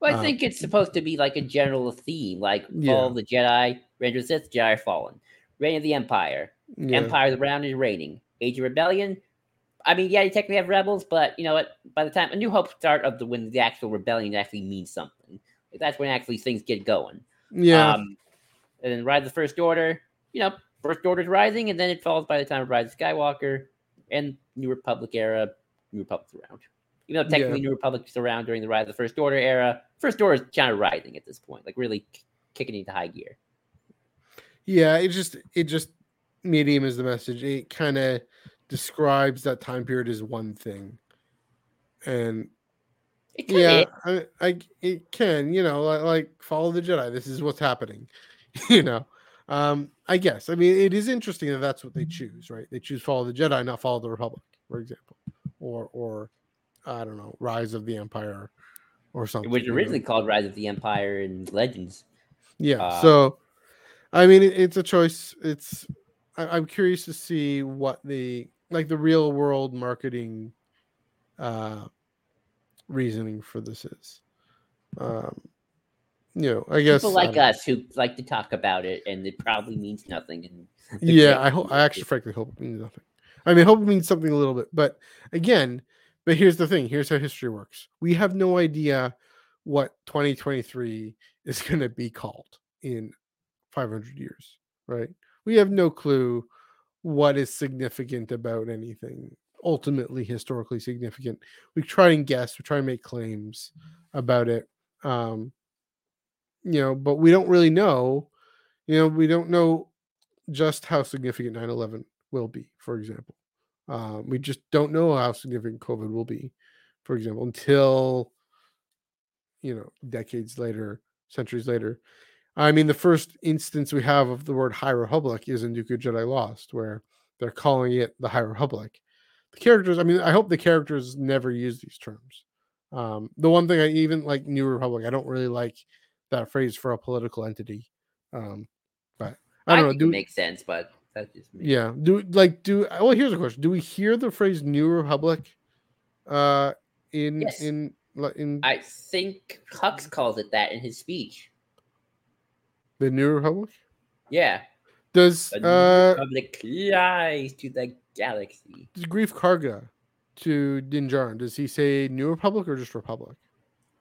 S2: Well, I um, think it's supposed to be like a general theme, like yeah. Fall of the Jedi, of the Sith, Jedi Fallen, Reign of the Empire, yeah. Empire the Round is reigning, Age of Rebellion, I mean, yeah, you technically have rebels, but you know what? By the time a New Hope start of the when the actual rebellion actually means something, like, that's when actually things get going.
S1: Yeah.
S2: Um, and then Rise of the First Order, you know, First Order's rising, and then it falls by the time of Rise of Skywalker and New Republic era. New Republic's around. Even though technically New Republic's around during the Rise of the First Order era, First Order is kind of rising at this point, like really kicking into high gear.
S1: Yeah, it just it just medium is the message. It kind of describes that time period as one thing, and
S2: It
S1: yeah. I, I it can you know like, like follow the Jedi. This is what's happening, you know. Um, I guess. I mean, it is interesting that that's what they choose, right? They choose follow the Jedi, not follow the Republic, for example, or or I don't know, Rise of the Empire, or
S2: It
S1: something.
S2: was
S1: you know?
S2: originally called Rise of the Empire and Legends.
S1: Yeah.
S2: Uh,
S1: so, I mean, it, it's a choice. It's. I, I'm curious to see what the like the real world marketing, uh, reasoning for this is. Um, you know, I guess.
S2: People like
S1: don't-
S2: us who like to talk about it, and it probably means nothing. And
S1: Yeah, I hope. I actually, frankly, hope it means nothing. I mean, hope it means something a little bit, but again, but here's the thing. Here's how history works. We have no idea what 2023 is going to be called in 500 years, right? We have no clue what is significant about anything ultimately historically significant. We try and guess, we try and make claims about it. Um, you know, but we don't really know, you know, we don't know just how significant 9-11 will be, for example. Um, we just don't know how significant COVID will be, for example, until you know, decades later, centuries later. I mean, the first instance we have of the word High Republic is in Dooku Jedi Lost, where they're calling it the High Republic. The characters, I mean, I hope the characters never use these terms. Um, the one thing I even like New Republic, I don't really like that phrase for a political entity. Um, but I don't know. Do
S2: it makes sense, but that's just me.
S1: yeah, do like do well? Here's a question: Do we hear the phrase "New Republic" uh, in
S2: Yes.
S1: in in
S2: I think Hux calls it that in his speech.
S1: the New Republic?
S2: Yeah.
S1: Does
S2: The
S1: uh
S2: Republic lies to the galaxy.
S1: does Greef Karga to Din Djarin? Does he say New Republic or just Republic?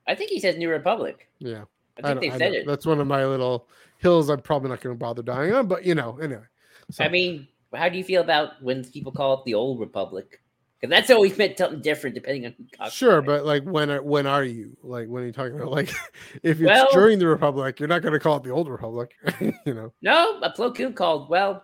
S2: I think he says New Republic.
S1: Yeah,
S2: I think
S1: don't-
S2: they
S1: I
S2: said
S1: know.
S2: it.
S1: That's one of my little hills. I'm probably not going to bother dying on, but you know, anyway. So,
S2: I mean, how do you feel about when people call it the Old Republic? Because that's always meant something different depending on
S1: sure, but like when are when are you like when are you talking about like if it's
S2: Well-
S1: during the Republic, you're not going to call it the Old Republic, you know?
S2: no, a Plo Koon called. Well,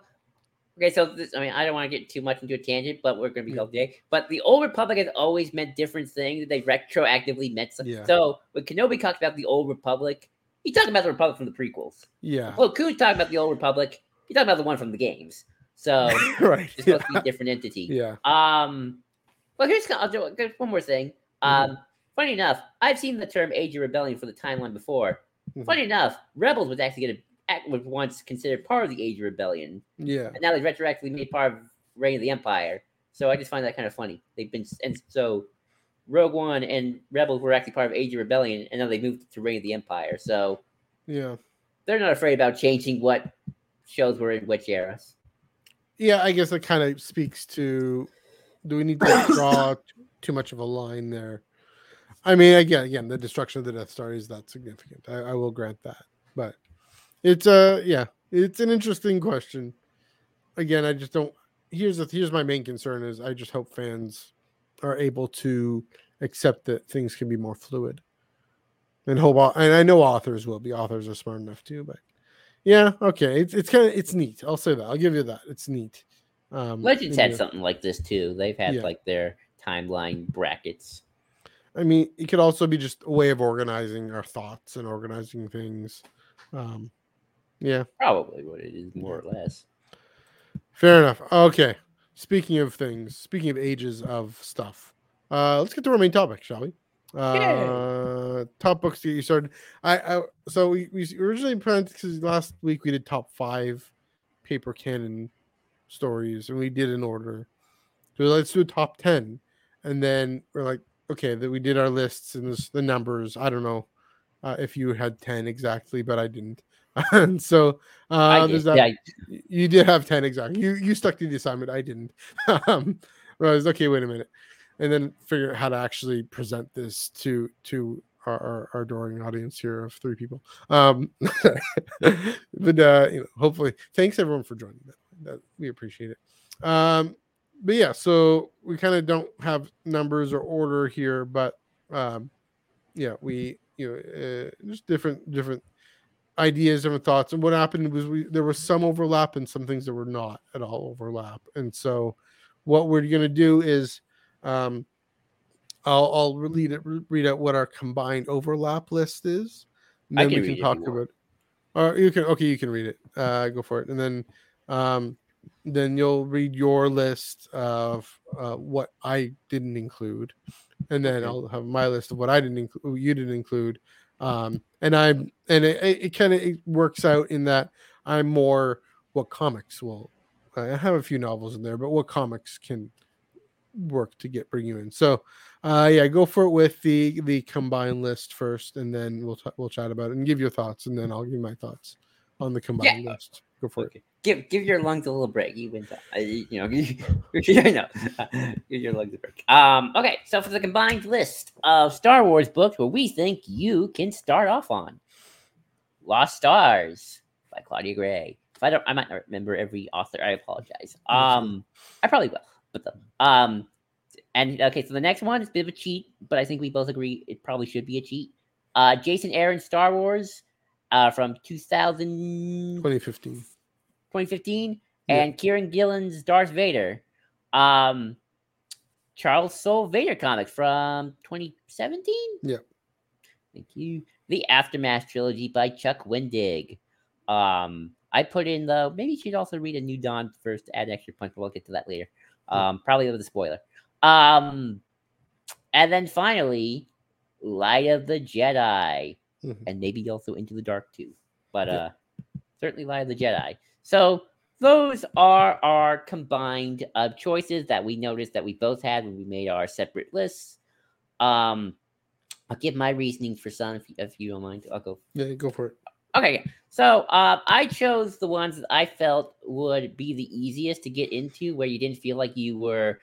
S2: okay, so this, I mean, I don't want to get too much into a tangent, but we're going to be called today. But the Old Republic has always meant different things. They retroactively meant something.
S1: Yeah.
S2: So when Kenobi talks about the Old Republic, he's talking about the Republic from the prequels.
S1: Yeah,
S2: Well, Koon's talking about the Old Republic. He's talking about the one from the games. So
S1: right.
S2: it's
S1: Yeah.
S2: to be a different entity.
S1: yeah,
S2: Um, well, here's I'll do one more thing.
S1: Mhm.
S2: Um, funny enough, I've seen the term Age of Rebellion for the timeline before.
S1: Mhm.
S2: Funny enough, Rebels was actually going to was once considered part of the Age of Rebellion,
S1: yeah,
S2: and now they've retroactively made part of Reign of the Empire. So I just find that kind of funny. They've been and so Rogue One and Rebels were actually part of Age of Rebellion, and now they moved to Reign of the Empire. So
S1: yeah.
S2: they're not afraid about changing what shows were in which eras.
S1: Yeah, I guess that kind of speaks to do we need to draw too much of a line there? I mean, again, again, the destruction of the Death Star is that significant. I, I will grant that, but it's uh yeah, it's an interesting question. Again, I just don't. Here's the here's my main concern is I just hope fans are able to accept that things can be more fluid, and hope and I know authors will be. Authors are smart enough too, but yeah, okay, it's it's kind of it's neat. I'll say that. I'll give you that. It's neat. Um,
S2: Legends had something like this too. They've had
S1: Yeah.
S2: like their timeline brackets.
S1: I mean, it could also be just a way of organizing our thoughts and organizing things. Um, yeah,
S2: Probably what it is, more or less.
S1: fair enough. Okay. Speaking of things, speaking of ages of stuff, uh, let's get to our main topic, shall we? Uh, top books to get you started. I, I so we, we originally planned because last week we did top five paper canon stories, and we did in order. So let's do a top ten, and then we're like, okay, that we did our lists and this, the numbers. I don't know uh, if you had ten exactly, but I didn't. and so uh,
S2: did.
S1: that.
S2: Yeah,
S1: You did have 10 exactly. You you stuck to the assignment. I didn't. um, realize, okay, wait a minute, and then figure out how to actually present this to to our, our, our adoring audience here of three people. Um, but uh, you know, hopefully, thanks everyone for joining. That, that we appreciate it. Um, but yeah, so we kind of don't have numbers or order here, but um, yeah, we you know uh, just different different ideas, different thoughts. And what happened was we there was some overlap and some things that were not at all overlap. And so what we're going to do is um, I'll I'll read it read out what our combined overlap list is. And then
S2: can
S1: we can
S2: it
S1: talk about.
S2: want.
S1: Or you can okay, you can read it. Uh, go for it, and then um, then you'll read your list of uh, what I didn't include, and then. I'll have my list of what I didn't include, you didn't include, um, and I'm and it, it, kind of it works out in that I'm more what comics will. I have a few novels in there, but what comics can work to get bring you in. So, uh, yeah, go for it with the the combined list first, and then we'll t- we'll chat about it and give your thoughts, and then I'll give my thoughts on the combined list. Go for it.
S2: Give give your lungs a little break. You went, uh, you you know, you, know, give your lungs a break. Um, okay, so for the combined list of Star Wars books, where we think you can start off on, Lost Stars by Claudia Gray. If I don't, I might not remember every author. I apologize. Um, I probably will, but the, um, and okay, so the next one is a bit of a cheat, but I think we both agree it probably should be a cheat. Uh, Jason Aaron Star Wars, uh, from 2000.
S1: 2015.
S2: 2015,
S1: Yeah.
S2: and Kieron Gillen's Darth Vader. Um, Charles Soule Vader comic from 2017.
S1: Yeah.
S2: Thank you. The Aftermath trilogy by Chuck Wendig. Um, I put in the maybe you should also read a New Dawn first to add extra punch, but we'll get to that later. Um, probably with a spoiler. Um, and then finally, Light of the Jedi,
S1: Mhm.
S2: and maybe also Into the Dark too. But
S1: Yeah.
S2: uh, certainly Light of the Jedi. So those are our combined uh, choices that we noticed that we both had when we made our separate lists. Um, I'll give my reasoning for some if you, if you don't mind. I'll go
S1: Yeah, go for it.
S2: Okay, so uh, I chose the ones that I felt would be the easiest to get into, where you didn't feel like you were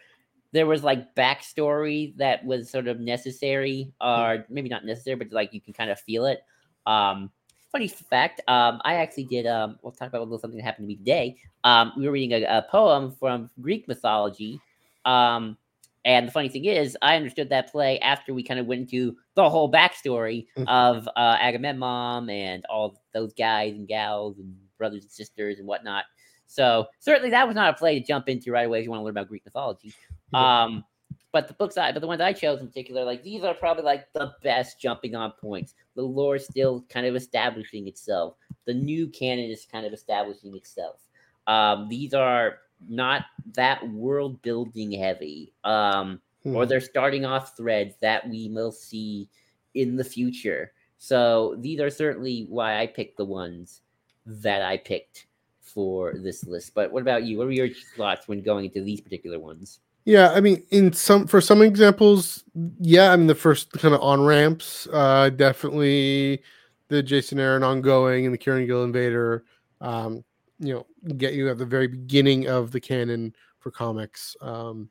S2: there was like backstory that was sort of necessary, or maybe not necessary, but like you can kind of feel it. Um, funny fact, um, I actually did. Um, we'll talk about a little something that happened to me today. Um, we were reading a, a poem from Greek mythology. Um, and the funny thing is, I understood that play after we kind of went into the whole backstory
S1: Mhm.
S2: of uh, Agamemnon and all those guys and gals and brothers and sisters and whatnot. So certainly that was not a play to jump into right away if you want to learn about Greek mythology.
S1: Yeah.
S2: Um, but the books I, but the ones I chose in particular, like these are probably like the best jumping on points. The lore is still kind of establishing itself. The new canon is kind of establishing itself. Um, these are not that world building heavy. Um, or
S1: Mhm.
S2: they're starting off threads that we will see in the future. So these are certainly why I picked the ones that I picked for this list. But what about you? What were your thoughts when going into these particular ones?
S1: Yeah, I mean, in some for some examples, yeah, I mean the first kind of on ramps, uh, definitely the Jason Aaron ongoing and the Kieron Gillen Vader, um, you know, get you at the very beginning of the canon for comics, um,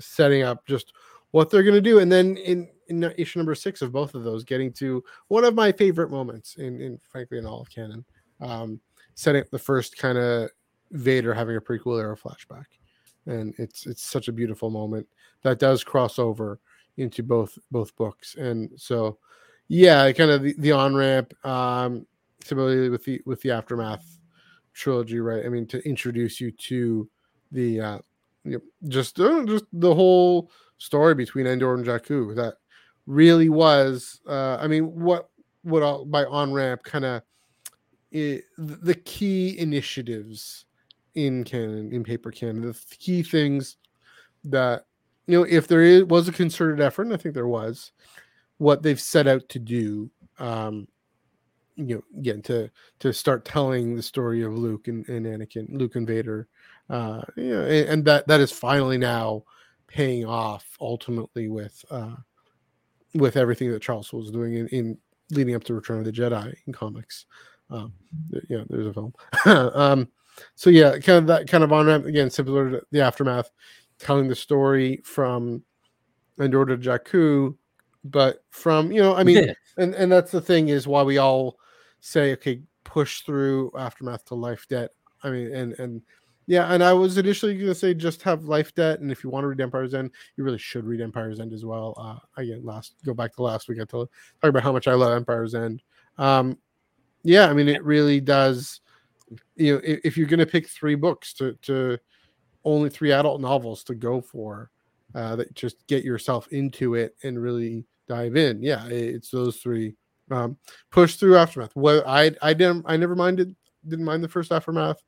S1: setting up just what they're going to do, and then in in issue number six of both of those, getting to one of my favorite moments in, in frankly in all of canon, um, setting up the first kind of Vader having a prequel era flashback and it's it's such a beautiful moment that does cross over into both both books. And so yeah kind of the, the on ramp um similarly with the with the aftermath trilogy right? I mean to introduce you to the uh you know, just uh, just the whole story between endor and jakku that really was uh i mean what what I'll, by on ramp kind of the key initiatives in canon in paper canon the key things that you know if there is was a concerted effort and i think there was what they've set out to do um you know again to to start telling the story of luke and, and anakin luke and vader uh you know and, and that that is finally now paying off ultimately with uh with everything that charles was doing in, in leading up to return of the jedi in comics. Um th- yeah there's a film. Um so yeah, kind of that kind of on ramp again, similar to the aftermath, telling the story from Endor to Jakku, but from you know, I mean, and and that's the thing is why we all say, okay, push through aftermath to life debt. I mean, and and yeah, and I was initially going to say just have life debt, and if you want to read Empire's End, you really should read Empire's End as well. Uh, again, last go back to last week, I told talk about how much I love Empire's End. Um, yeah, I mean, it really does. You know, if, you're going to pick three books to to only three adult novels to go for, uh, that just get yourself into it and really dive in. Yeah, it's those three. Um, push through aftermath. Well, I I didn't I never minded didn't mind the first aftermath.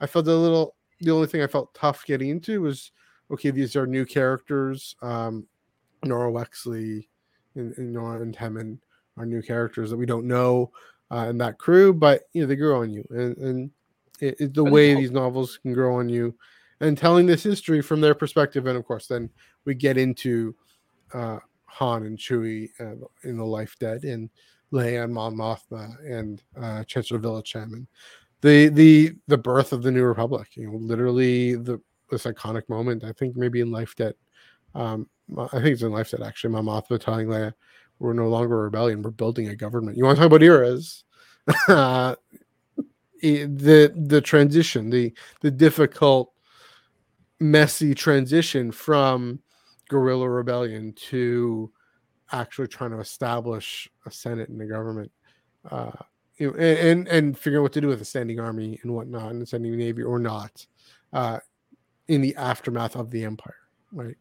S1: I felt a little. The only thing I felt tough getting into was okay. These are new characters. Um, Norra Wexley and, and Norra and Temmin are new characters that we don't know uh, in that crew, but you know they grow on you, and, and it, it, the way these novels can grow on you, and telling this history from their perspective, and of course, then we get into uh, Han and Chewie uh, in the Life Debt, and Leia and Mon Mothma, and uh, Chancellor Villecham, and the the the birth of the New Republic. You know, literally the this iconic moment. I think maybe in Life Debt. Um, I think it's in Life Debt actually. Mon Mothma telling Leia, "We're no longer a rebellion. We're building a government." You want to talk about eras? the the transition, the the difficult, messy transition from guerrilla rebellion to actually trying to establish a senate and a government. Uh, you know, and, and, and figuring what to do with a standing army and whatnot, and a standing navy or not, uh, in the aftermath of the empire, right?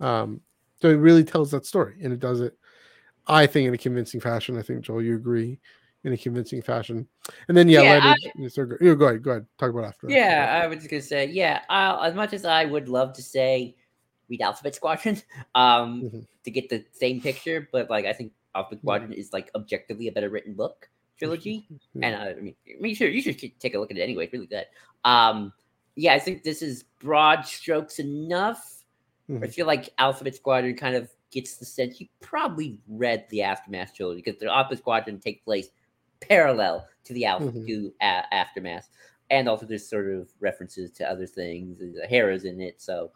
S1: Um, so it really tells that story, and it does it, I think, in a convincing fashion. I think Joel, you agree, in a convincing fashion. And then yeah, yeah I, so go, ahead, go ahead, talk about after.
S2: Yeah, I was just gonna say, yeah, I'll, as much as I would love to say read Alphabet Squadron, um, mm-hmm. to get the same picture, but like I think Alphabet Squadron mm-hmm. is like objectively a better written book trilogy, mm-hmm. and uh, I mean, I mean, sure, you should take a look at it anyway. It's really good. Um, yeah, I think this is broad strokes enough. Mm-hmm. I feel like Alphabet Squadron kind of gets the sense you probably read the Aftermath trilogy because the Alphabet Squadron take place parallel to the Alpha mm-hmm. to a- Aftermath, and also there's sort of references to other things. Hera's in it, so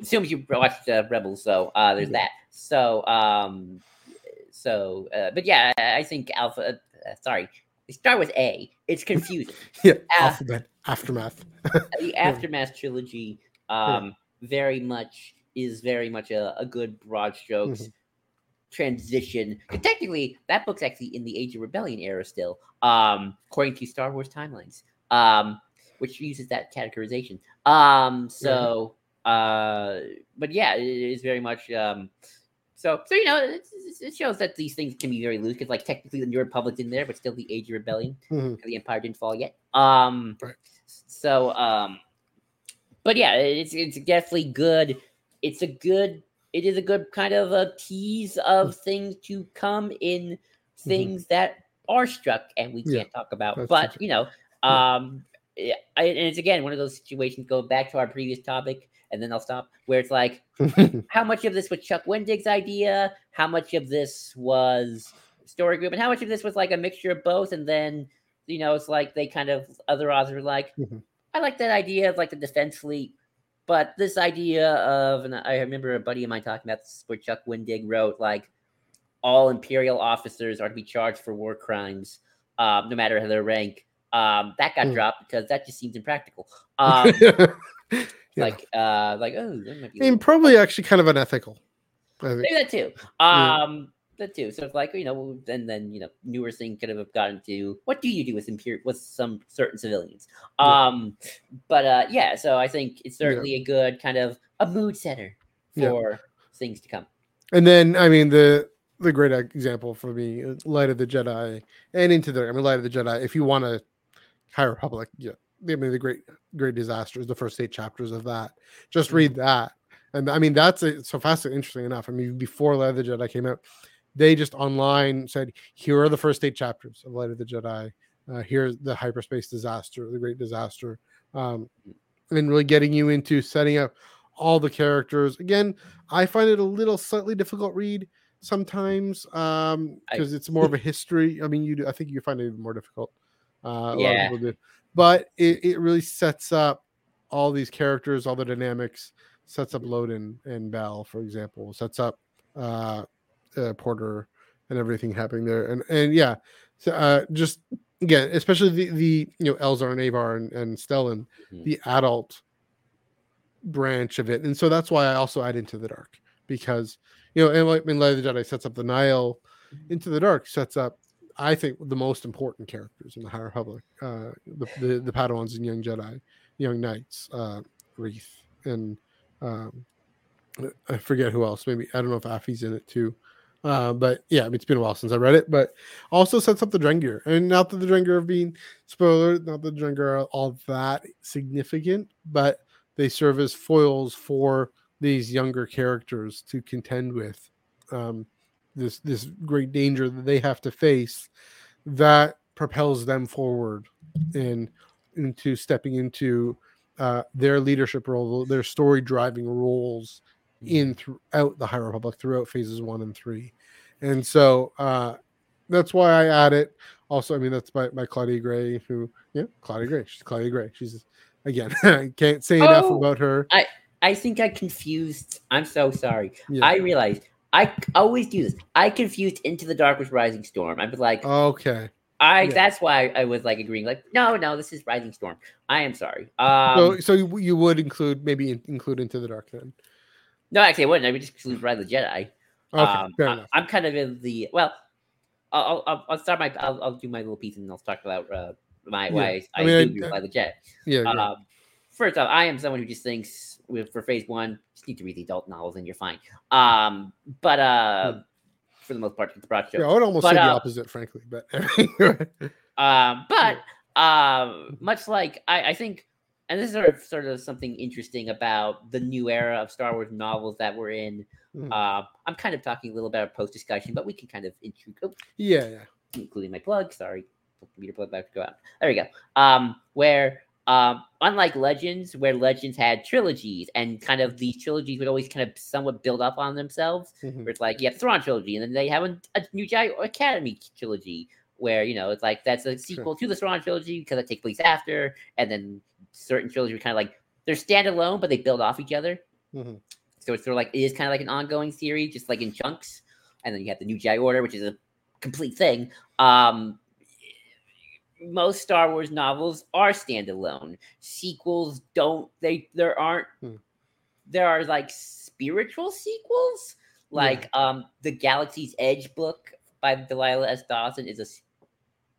S2: assumes you watched uh, Rebels, so uh, there's mm-hmm. that. So, um, so, uh, but yeah, I think Alpha uh, sorry, start with A. It's confusing.
S1: yeah, uh, alphabet aftermath.
S2: the aftermath trilogy, um, yeah. very much is very much a, a good broad strokes. Mm-hmm. Transition. Technically, that book's actually in the Age of Rebellion era still, um, according to Star Wars timelines, um, which uses that categorization. Um, so, uh, but yeah, it is very much um, so, so you know, it, it shows that these things can be very loose because, like, technically the New Republic's in there, but still the Age of Rebellion. Mm-hmm. The Empire didn't fall yet. Um, right. so, um, but yeah, it's it's definitely good. It's a good. It is a good kind of a tease of mm-hmm. things to come in mm-hmm. things mm-hmm. that are struck and we can't talk about. But you know, um, yeah, I, and it's again one of those situations. Go back to our previous topic and then I'll stop. Where it's like, how much of this was Chuck Wendig's idea? How much of this was story group, and how much of this was like a mixture of both? And then you know, it's like they kind of other authors are like, mm-hmm. I like that idea of like the defense fleet, but this idea of, and I remember a buddy of mine talking about this where Chuck Wendig wrote like all imperial officers are to be charged for war crimes, um, no matter their rank. Um, that got mm. dropped because that just seems impractical. Um, yeah. Like, uh, like oh, that
S1: might be. I mean, probably actually kind of unethical.
S2: Maybe that too. Um, yeah. That too. So it's like you know, and then you know, newer thing could have gotten to what do you do with imperial with some certain civilians. Um, but uh, yeah. So I think it's certainly a good kind of a mood setter for things to come.
S1: And then, I mean, the the great example for me, uh, Light of the Jedi, and into the I mean, Light of the Jedi. If you want to High Republic, yeah, I mean, the great great disasters, the first eight chapters of that. Just mm-hmm. read that, and I mean that's a, so fascinating. Interesting enough. I mean, before Light of the Jedi came out, they just online said, "Here are the first eight chapters of Light of the Jedi. Uh, here's the hyperspace disaster, the great disaster," um, and really getting you into setting up all the characters. Again, I find it a little slightly difficult read sometimes because um, it's more of a history. I mean, you do, I think you find it even more difficult. Uh,
S2: yeah. do
S1: but it, it really sets up all these characters, all the dynamics, sets up Loden and Bell, for example, sets up uh, uh, Porter and everything happening there, and and yeah, so, uh, just again, especially the the you know Elzar and Avar and, and Stellan,
S2: Mhm.
S1: the adult branch of it, and so that's why I also add Into the Dark because you know, and like in Light of the Jedi sets up the Nihil, Into the Dark sets up. I think the most important characters in the High Republic, uh, the, the the Padawans and young Jedi, young knights, uh, Reath, and um, I forget who else. Maybe I don't know if Affie's in it too. Uh, but yeah, it's been a while since I read it. But also sets up the Drengir, and not that the Drengir been spoiler, not that the Drengir are all that significant, but they serve as foils for these younger characters to contend with um, this this great danger that they have to face that propels them forward in into stepping into uh, their leadership role, their story driving roles in throughout the High Republic, throughout phases one and three. And so uh, that's why I add it. Also, I mean, that's by, by Claudia Gray, who, yeah, Claudia Gray. She's Claudia Gray. She's, again, I can't say enough
S2: Oh,
S1: about her.
S2: I I think I confused. I'm so sorry.
S1: Yeah.
S2: I realized I always do this. I confused Into the Dark with Rising Storm. I was like,
S1: okay.
S2: I.
S1: yeah.
S2: That's why I was like agreeing. Like, no, no, this is Rising Storm. I am sorry. Um,
S1: so, so you, you would include, maybe include Into the Dark then.
S2: No, actually, I wouldn't. I would just exclude Rise of the Jedi.
S1: Okay,
S2: um, I, am kind of in the well. I'll, I'll, I'll start my. I'll, I'll do my little piece and I'll talk about uh, my
S1: Yeah.
S2: why I,
S1: I mean,
S2: do agree with Rise of the Jedi.
S1: Yeah.
S2: Um, first off, I am someone who just thinks with for phase one, just need to read the adult novels and you're fine. Um, but uh, for the most part, it's a broad
S1: yeah. I would almost
S2: but,
S1: say the
S2: uh,
S1: opposite, frankly. But
S2: Um, but um, much like I, I think, and this is sort of sort of something interesting about the new era of Star Wars novels that we're in.
S1: Mhm.
S2: Uh, I'm kind of talking a little bit about post discussion, but we can kind of intro- oh,
S1: yeah, yeah.
S2: including my plug. Sorry, computer plug about to go out. There we go. Um, where um, unlike Legends, where Legends had trilogies, and kind of these trilogies would always kind of somewhat build up on themselves.
S1: Mhm.
S2: Where it's like you have Thrawn trilogy, and then they have a, a New Jedi Academy trilogy, where you know it's like that's a sequel to the Thrawn trilogy because it takes place after, and then certain trilogies are kind of like they're standalone, but they build off each other.
S1: Mhm.
S2: So it's sort of like it is kind of like an ongoing series, just like in chunks. And then you have the New Jedi Order, which is a complete thing. Um, most Star Wars novels are standalone. Sequels don't. They there aren't.
S1: Hmm.
S2: There are like spiritual sequels, like um the Galaxy's Edge book by Delilah S. Dawson is a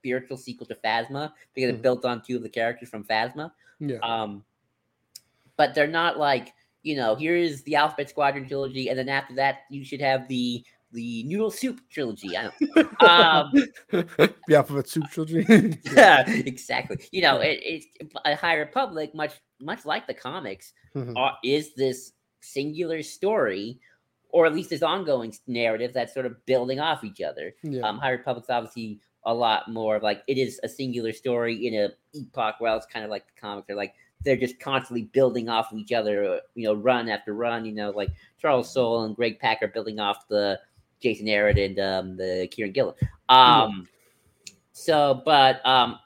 S2: spiritual sequel to Phasma because
S1: Mhm.
S2: it built on two of the characters from Phasma.
S1: Yeah.
S2: Um, but they're not like you know here is the Alphabet Squadron trilogy, and then after that you should have the the Noodle Soup trilogy. I don't. Um,
S1: the alphabet soup trilogy.
S2: yeah, exactly. You know, it, it's a High Republic, much much like the comics,
S1: Mhm.
S2: are, is this singular story, or at least this ongoing narrative that's sort of building off each other.
S1: yeah.
S2: Um, High Republic's obviously a lot more of like it is a singular story in a epoch where it's kind of like the comics are like they're just constantly building off of each other, uh, you know, run after run. You know, like Charles Soule and Greg Pak building off the Jason Aaron and um, the Kieron Gillen. Um, So, but um,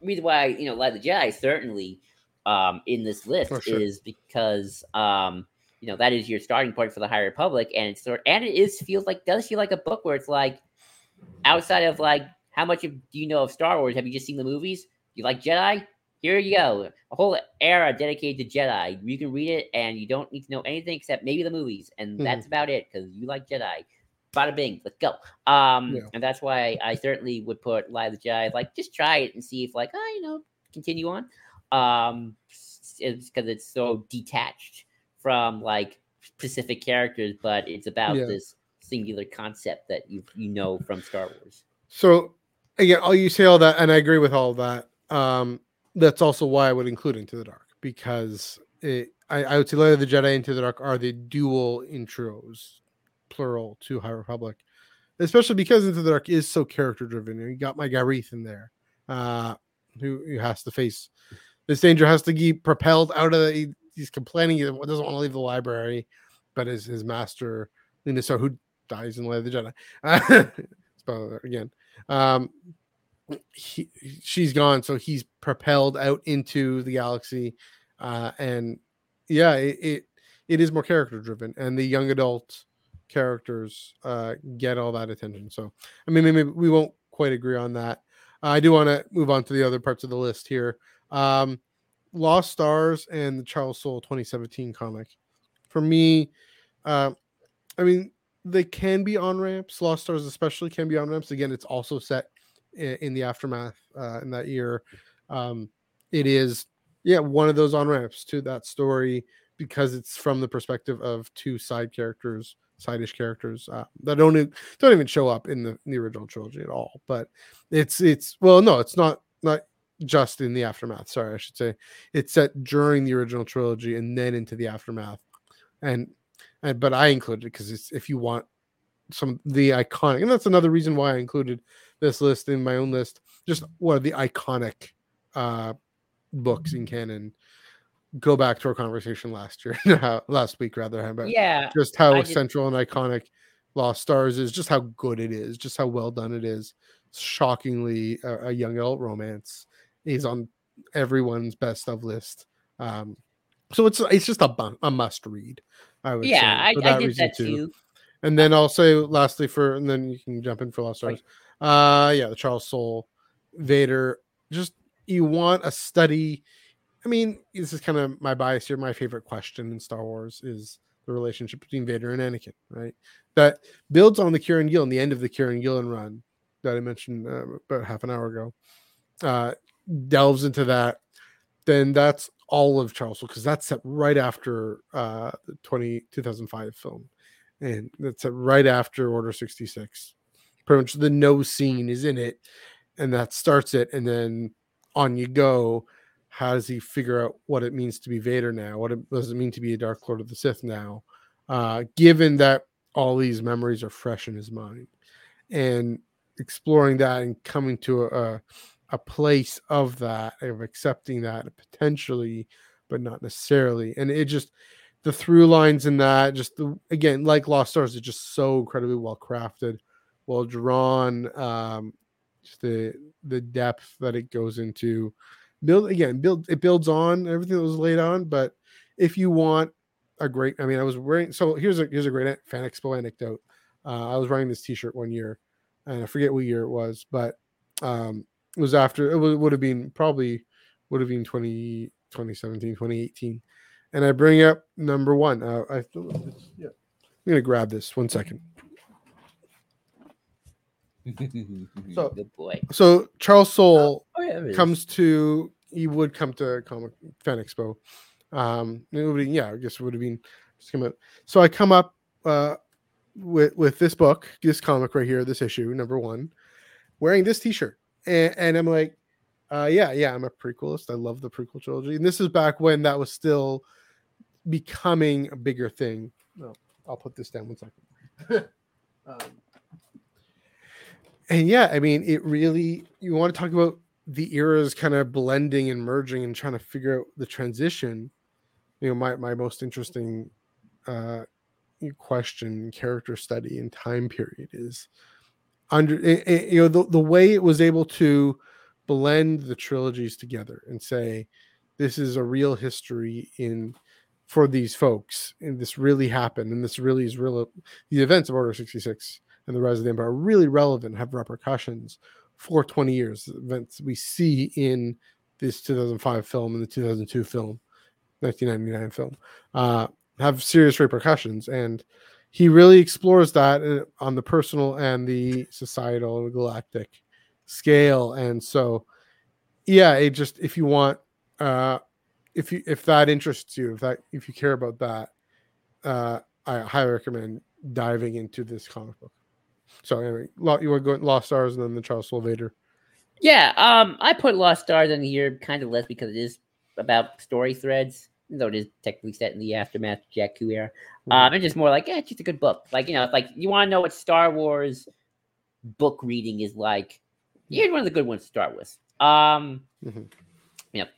S2: reason why you know Light of the Jedi certainly um, in this list
S1: sure.
S2: is because um, you know that is your starting point for the High Republic, and it's sort and it is feels like does feel like a book where it's like outside of like how much of, do you know of Star Wars? Have you just seen the movies? You like Jedi? Here you go, a whole era dedicated to Jedi. You can read it, and you don't need to know anything except maybe the movies, and
S1: Mhm.
S2: that's about it because you like Jedi. Bada bing, let's go. Um,
S1: Yeah.
S2: and that's why I certainly would put Live the Jedi. Like, just try it and see if, like, oh, you know, continue on. Um, it's because it's so detached from like specific characters, but it's about
S1: Yeah.
S2: this singular concept that you you know from Star Wars.
S1: So again, all you say all that, and I agree with all that. Um, that's also why I would include Into the Dark because it, I, I would say Light of the Jedi, Into the Dark are the dual intros, plural to High Republic, especially because Into the Dark is so character driven. You got my guy Reath in there, uh, who, who has to face this danger, has to get propelled out of the. he- He's complaining he doesn't want to leave the library, but his his master Linusar, who dies in Light of the Jedi. Spoiler again. Um, he, she's gone, so he's propelled out into the galaxy, uh, and yeah, it, it it is more character driven, and the young adult characters uh, get all that attention. So, I mean, maybe we won't quite agree on that. I do want to move on to the other parts of the list here. Um, Lost Stars and the Charles Soule 2017 comic. For me, uh, I mean, they can be on ramps. Lost Stars, especially, can be on ramps. Again, it's also set in, the aftermath uh, in that year. Um, it is, yeah, one of those on ramps to that story because it's from the perspective of two side characters, side-ish characters uh, that don't don't even show up in the, in the original trilogy at all. But it's it's well, no, it's not not just in the aftermath. Sorry, I should say it's set during the original trilogy and then into the aftermath. And but I included it because it's if you want some the iconic, and that's another reason why I included this list in my own list. Just what are the iconic uh books in canon? Go back to our conversation last year, last week rather, about
S2: Yeah,
S1: just how
S2: I did-
S1: central and iconic Lost Stars is, just how good it is, just how well done it is. Shockingly, a, a young adult romance is on everyone's best of list. Um, so it's it's just a, a must read. I would
S2: yeah,
S1: say,
S2: I, I did that too.
S1: And then I'll say lastly for, and then you can jump in for Lost Stars. Uh, yeah, the Charles Soule, Vader. Just you want a study. I mean, this is kind of my bias here. My favorite question in Star Wars is the relationship between Vader and Anakin, right? That builds on the Kieron Gillen, the end of the Kieron Gillen run that I mentioned uh, about half an hour ago. Uh, delves into that. Then that's all of Charles because that's set right after uh, the 20, 2005 film. And that's set right after Order 66. Pretty much the no scene is in it. And that starts it. And then on you go. How does he figure out what it means to be Vader now? What it, does it mean to be a Dark Lord of the Sith now? Uh, given that all these memories are fresh in his mind, and exploring that and coming to a, a place of that, of accepting that potentially, but not necessarily. And it just the through lines in that, just the again, like Lost Stars, it's just so incredibly well crafted, well drawn. Um, just the the depth that it goes into build again build it builds on everything that was laid on but if you want a great i mean i was wearing so here's a here's a great fan expo anecdote uh, i was wearing this t-shirt one year and i forget what year it was but um it was after it would, would have been probably would have been 20 2017 2018 and i bring up number one uh, i yeah i'm gonna grab this one second. So-
S2: good boy.
S1: so charles soule
S2: Oh, yeah, there it is.
S1: comes to he would come to comic fan expo. Um it would be, yeah i guess it would have been just come out so i come up uh with with this book this comic right here this issue number one wearing this t-shirt and, and i'm like uh yeah yeah i'm a prequelist. I love the prequel trilogy. And this is back when that was still becoming a bigger thing. No i'll put this down one second. Um, and yeah i mean it really you want to talk about the eras kind of blending and merging and trying to figure out the transition. You know my, my most interesting uh question character study and time period is under eh, eh, you know the, the way it was able to blend the trilogies together and say this is a real history in for these folks and this really happened and this really is real the events of order 66 and the rise of the empire are really relevant have repercussions for 20 years events we see in this 2005 film and the 2002 film 1999 film uh, have serious repercussions. And he really explores that uh, on the personal and the societal galactic scale. And so yeah it just if you want uh if you if that interests you if that if you care about that uh i highly recommend diving into this comic book. So anyway you want to go lost stars and then the charles Vader?
S2: Yeah, um, I put Lost Stars in here kind of less because it is about story threads, though it is technically set in the aftermath of Jakku era. Um, and just more like, yeah, it's just a good book. Like, you know, it's like you want to know what Star Wars book reading is like. Here's one of the good ones to start with. Um,
S1: Mhm.
S2: you know,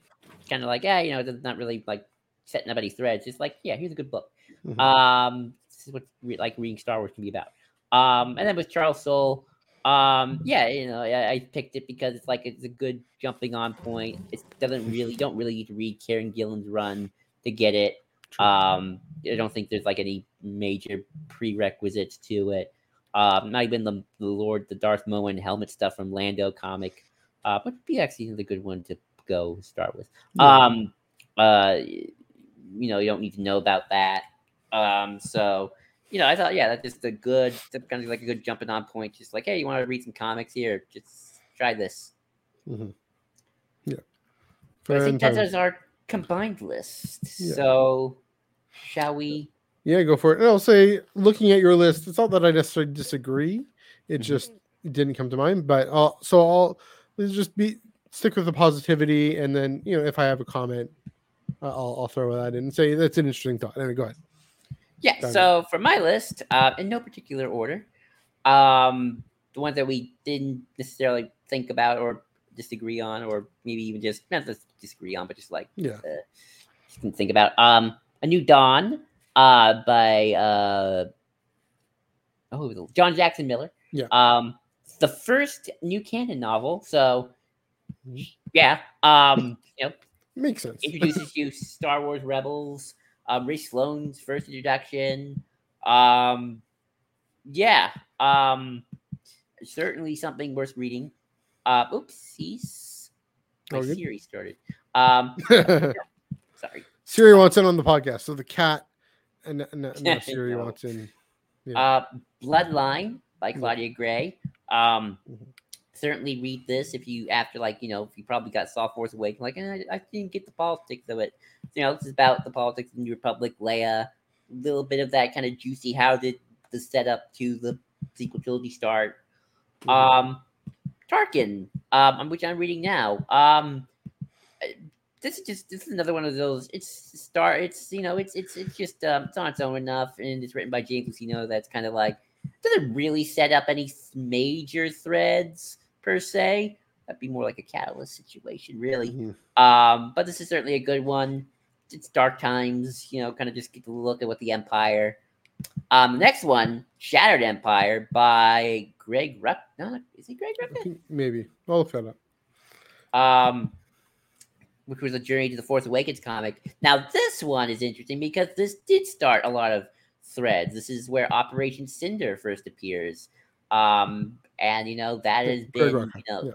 S2: kind of like, yeah, you know, it's not really like setting up any threads. It's like, yeah, here's a good book.
S1: Mhm.
S2: Um, this is what re- like reading Star Wars can be about. Um, and then with Charles Soule, um, yeah, you know, I, I picked it because it's like it's a good jumping on point. It doesn't really don't really need to read Kieron Gillen's run to get it. Um, I don't think there's like any major prerequisites to it. Um, not even the, the Lord, the Darth Maul and helmet stuff from Lando comic, uh, but BX is a good one to go start with.
S1: Yeah.
S2: Um, uh, you know, you don't need to know about that. Um, so you know, I thought, yeah, that's just a good, kind of like a good jumping on point. Just like, hey, you want to read some comics here? Just try this.
S1: Mm-hmm. Yeah.
S2: But I think that
S1: Fantastic.
S2: is our combined list.
S1: Yeah.
S2: So, shall we?
S1: Yeah, go for it. And I'll say, looking at your list, it's not that I necessarily disagree. It
S2: Mhm.
S1: just didn't come to mind. But I'll, so I'll let's just be stick with the positivity, and then you know if I have a comment, I'll, I'll throw that in and say that's an interesting thought. Anyway, go ahead.
S2: Yeah. So for my list, uh, in no particular order, um, the ones that we didn't necessarily think about or disagree on, or maybe even just not just disagree on, but just like
S1: Yeah.
S2: just didn't think about. Um, a new dawn, uh, by uh, oh, who was it? John Jackson Miller.
S1: Yeah.
S2: Um, the first new canon novel. So,
S1: Mhm.
S2: yeah. Um, you know,
S1: Makes sense.
S2: introduces you Star Wars Rebels, um, Rae Sloane's first introduction. Um, yeah, um, certainly something worth reading. Uh, oopsies, my
S1: Oh.
S2: Siri started. Um, sorry.
S1: Siri wants in on the podcast, so the cat and, and, and now Siri
S2: No.
S1: wants in. Yeah.
S2: Uh, Bloodline by Claudia Gray. Um,
S1: Mhm.
S2: certainly read this if you after like you know if you probably got saw Force Awakens like eh, I, I didn't get the politics of it. You know this is about the politics of the New Republic, Leia, a little bit of that kind of juicy. How did the setup to the sequel trilogy start?
S1: Mhm.
S2: Um, Tarkin, um, which I'm reading now. Um, this is just this is another one of those. It's star. It's you know it's it's it's just um, it's on its own enough, and it's written by James Luceno. That's kind of like doesn't really set up any major threads per se. That'd be more like a catalyst situation, really.
S1: Mhm.
S2: Um, but this is certainly a good one. It's dark times, you know, kind of just get to look at what the Empire. Um, the next one, Shattered Empire by Greg Rucka. No, is it Greg
S1: think maybe I'll look that up.
S2: um, which was a journey to the Force Awakens comic. Now, this one is interesting because this did start a lot of threads. This is where Operation Cinder first appears, um, and you know that has been you know
S1: yeah.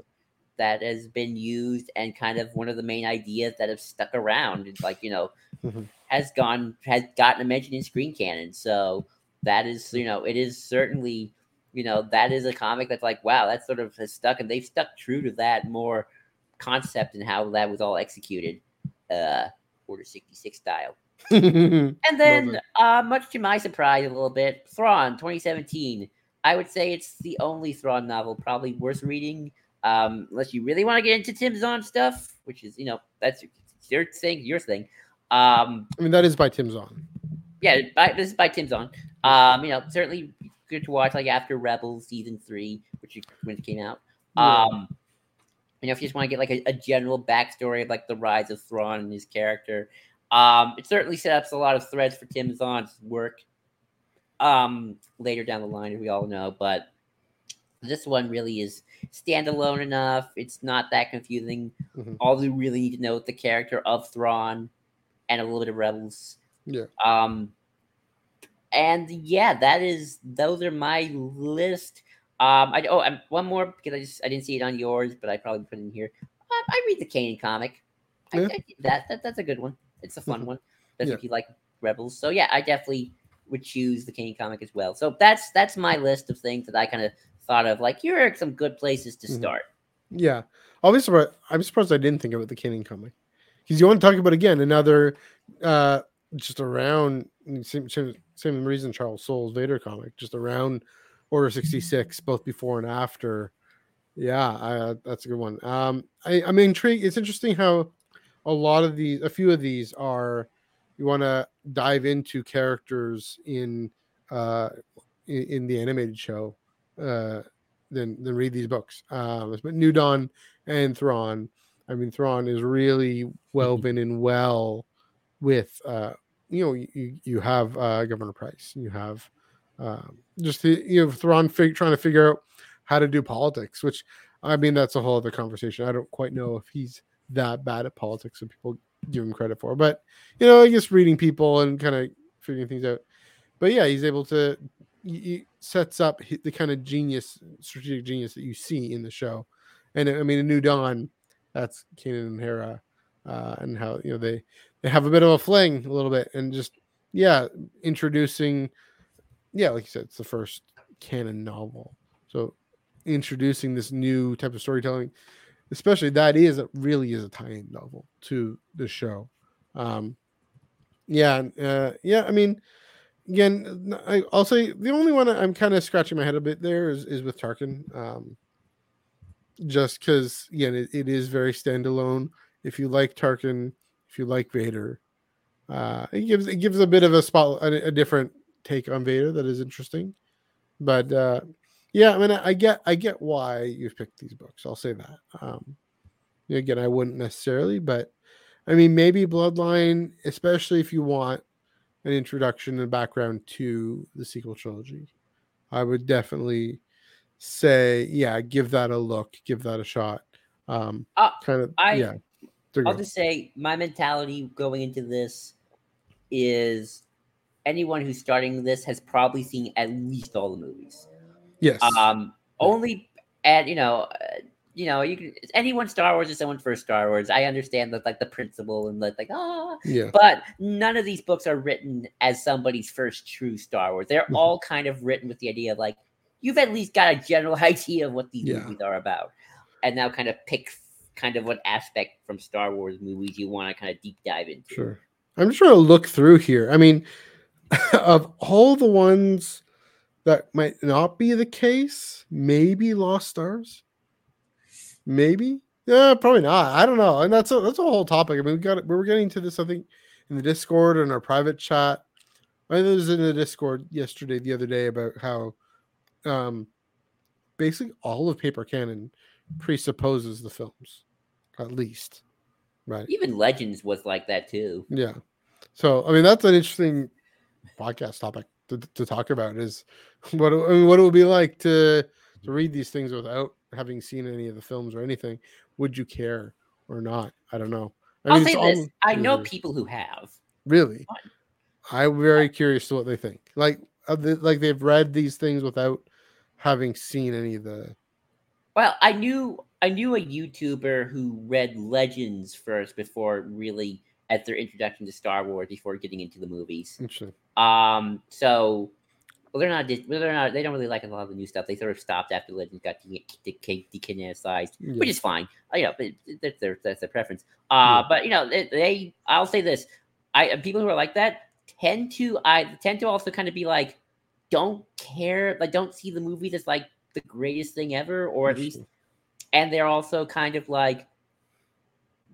S2: That has been used and kind of one of the main ideas that have stuck around. It's like you know
S1: Mhm.
S2: has gone has gotten a mention in Screen Canon, so that is you know it is certainly you know that is a comic that's like wow that sort of has stuck and they've stuck true to that more concept and how that was all executed uh order 66 style and then uh much to my surprise a little bit thrawn 2017 i would say it's the only thrawn novel probably worth reading um unless you really want to get into tim zahn stuff which is you know that's your thing your thing um
S1: I mean, that is by Tim Zahn.
S2: yeah, by, this is by Tim Zahn. Um, you know, certainly good to watch. Like after Rebels season three, which is when it came out.
S1: Yeah.
S2: Um, you know, if you just want to get like a, a general backstory of like the rise of Thrawn and his character, um, it certainly sets up a lot of threads for Tim Zahn's work. Um, later down the line, as we all know, but this one really is standalone enough. It's not that confusing.
S1: Mhm.
S2: All you really need to know is the character of Thrawn and a little bit of Rebels.
S1: Yeah.
S2: Um, and yeah, that is those are my list. Um, I oh, um, one more because I just I didn't see it on yours, but I probably put it in here. Uh, I read the Kanan comic. I,
S1: Yeah.
S2: I that, that that's a good one. It's a fun
S1: Mhm.
S2: one, especially
S1: Yeah.
S2: if you like Rebels. So yeah, I definitely would choose the Kanan comic as well. So that's that's my list of things that I kind of thought of. Like here are some good places to
S1: Mhm.
S2: start.
S1: Yeah, I'll be surprised. I'm surprised I didn't think about the Kanan comic because you want to talk about again another uh just around same, same, same reason Charles Soule's Vader comic just around Order sixty six both before and after. Yeah, I, that's a good one. Um, I, I'm intrigued. It's interesting how a lot of these, a few of these are you want to dive into characters in uh in, in the animated show uh than than read these books. Um, but New Dawn and Thrawn. I mean, Thrawn is really woven in well with uh, you know you you have uh, Governor Price, you have um, just the you know Thrawn fig- trying to figure out how to do politics, which I mean that's a whole other conversation. I don't quite know if he's that bad at politics and people give him credit for, but you know I guess reading people and kind of figuring things out. But yeah, he's able to he sets up the kind of genius, strategic genius that you see in the show. And I mean, a New Dawn, that's Kanan and Hera, uh, and how you know they they have a bit of a fling a little bit, and just yeah, introducing, yeah, like you said, it's the first canon novel, so introducing this new type of storytelling, especially that is a, really is a tie-in novel to the show. Um, yeah, uh, yeah. I mean, again, I, will say the only one I'm kind of scratching my head a bit there is is with Tarkin. Um, just because again, it, it is very standalone. If you like Tarkin, if you like Vader, uh, it gives it gives a bit of a spot, a, a different take on Vader that is interesting. But uh, yeah, I mean, I, I get I get why you've picked these books. I'll say that. Um, again, I wouldn't necessarily, but I mean, maybe Bloodline, especially if you want an introduction and background to the sequel trilogy, I would definitely say, yeah, give that a look, give that a shot. Um,
S2: Uh,
S1: kind of,
S2: I,
S1: yeah.
S2: I'll just say my mentality going into this is anyone who's starting this has probably seen at least all the movies.
S1: yes,
S2: Um, only and you know, uh, you know, you can anyone Star Wars is someone for Star Wars. I understand that like the principle and like like ah,
S1: yeah,
S2: but none of these books are written as somebody's first true Star Wars. They're
S1: Mhm.
S2: all kind of written with the idea of like you've at least got a general idea of what these
S1: Yeah.
S2: movies are about, and now kind of pick kind of what aspect from Star Wars movies you want to kind of deep dive into.
S1: Sure. I'm just trying to look through here. I mean, of all the ones that might not be the case, maybe Lost Stars. Maybe. Yeah, probably not. I don't know. And that's a that's a whole topic. I mean, we got. We were getting to this, I think, in the Discord and our private chat. I think it was in the Discord yesterday, the other day, about how um basically all of paper canon presupposes the films, at least. Right.
S2: Even Legends was like that too.
S1: Yeah. So I mean that's an interesting podcast topic to, to talk about is what I mean, what it would be like to to read these things without having seen any of the films or anything. Would you care or not? I don't know. I
S2: I'll
S1: mean,
S2: say
S1: it's
S2: this: I know people who have.
S1: really. I'm very curious to what they think. Like they- like they've read these things without having seen any of the.
S2: Well, I knew I knew a YouTuber who read Legends first before really at their introduction to Star Wars before getting into the movies.
S1: Interesting.
S2: Um, so well, they're not well, they're not they don't really like a lot of the new stuff. They sort of stopped after Legends got de- de- decanonicized, which is fine. You know, but that's their that's their preference. Uh,
S1: Yeah.
S2: but you know, they, they I'll say this: I people who are like that tend to I tend to also kind of be like, don't care, like don't see the movie as like the greatest thing ever, or at least and they're also kind of like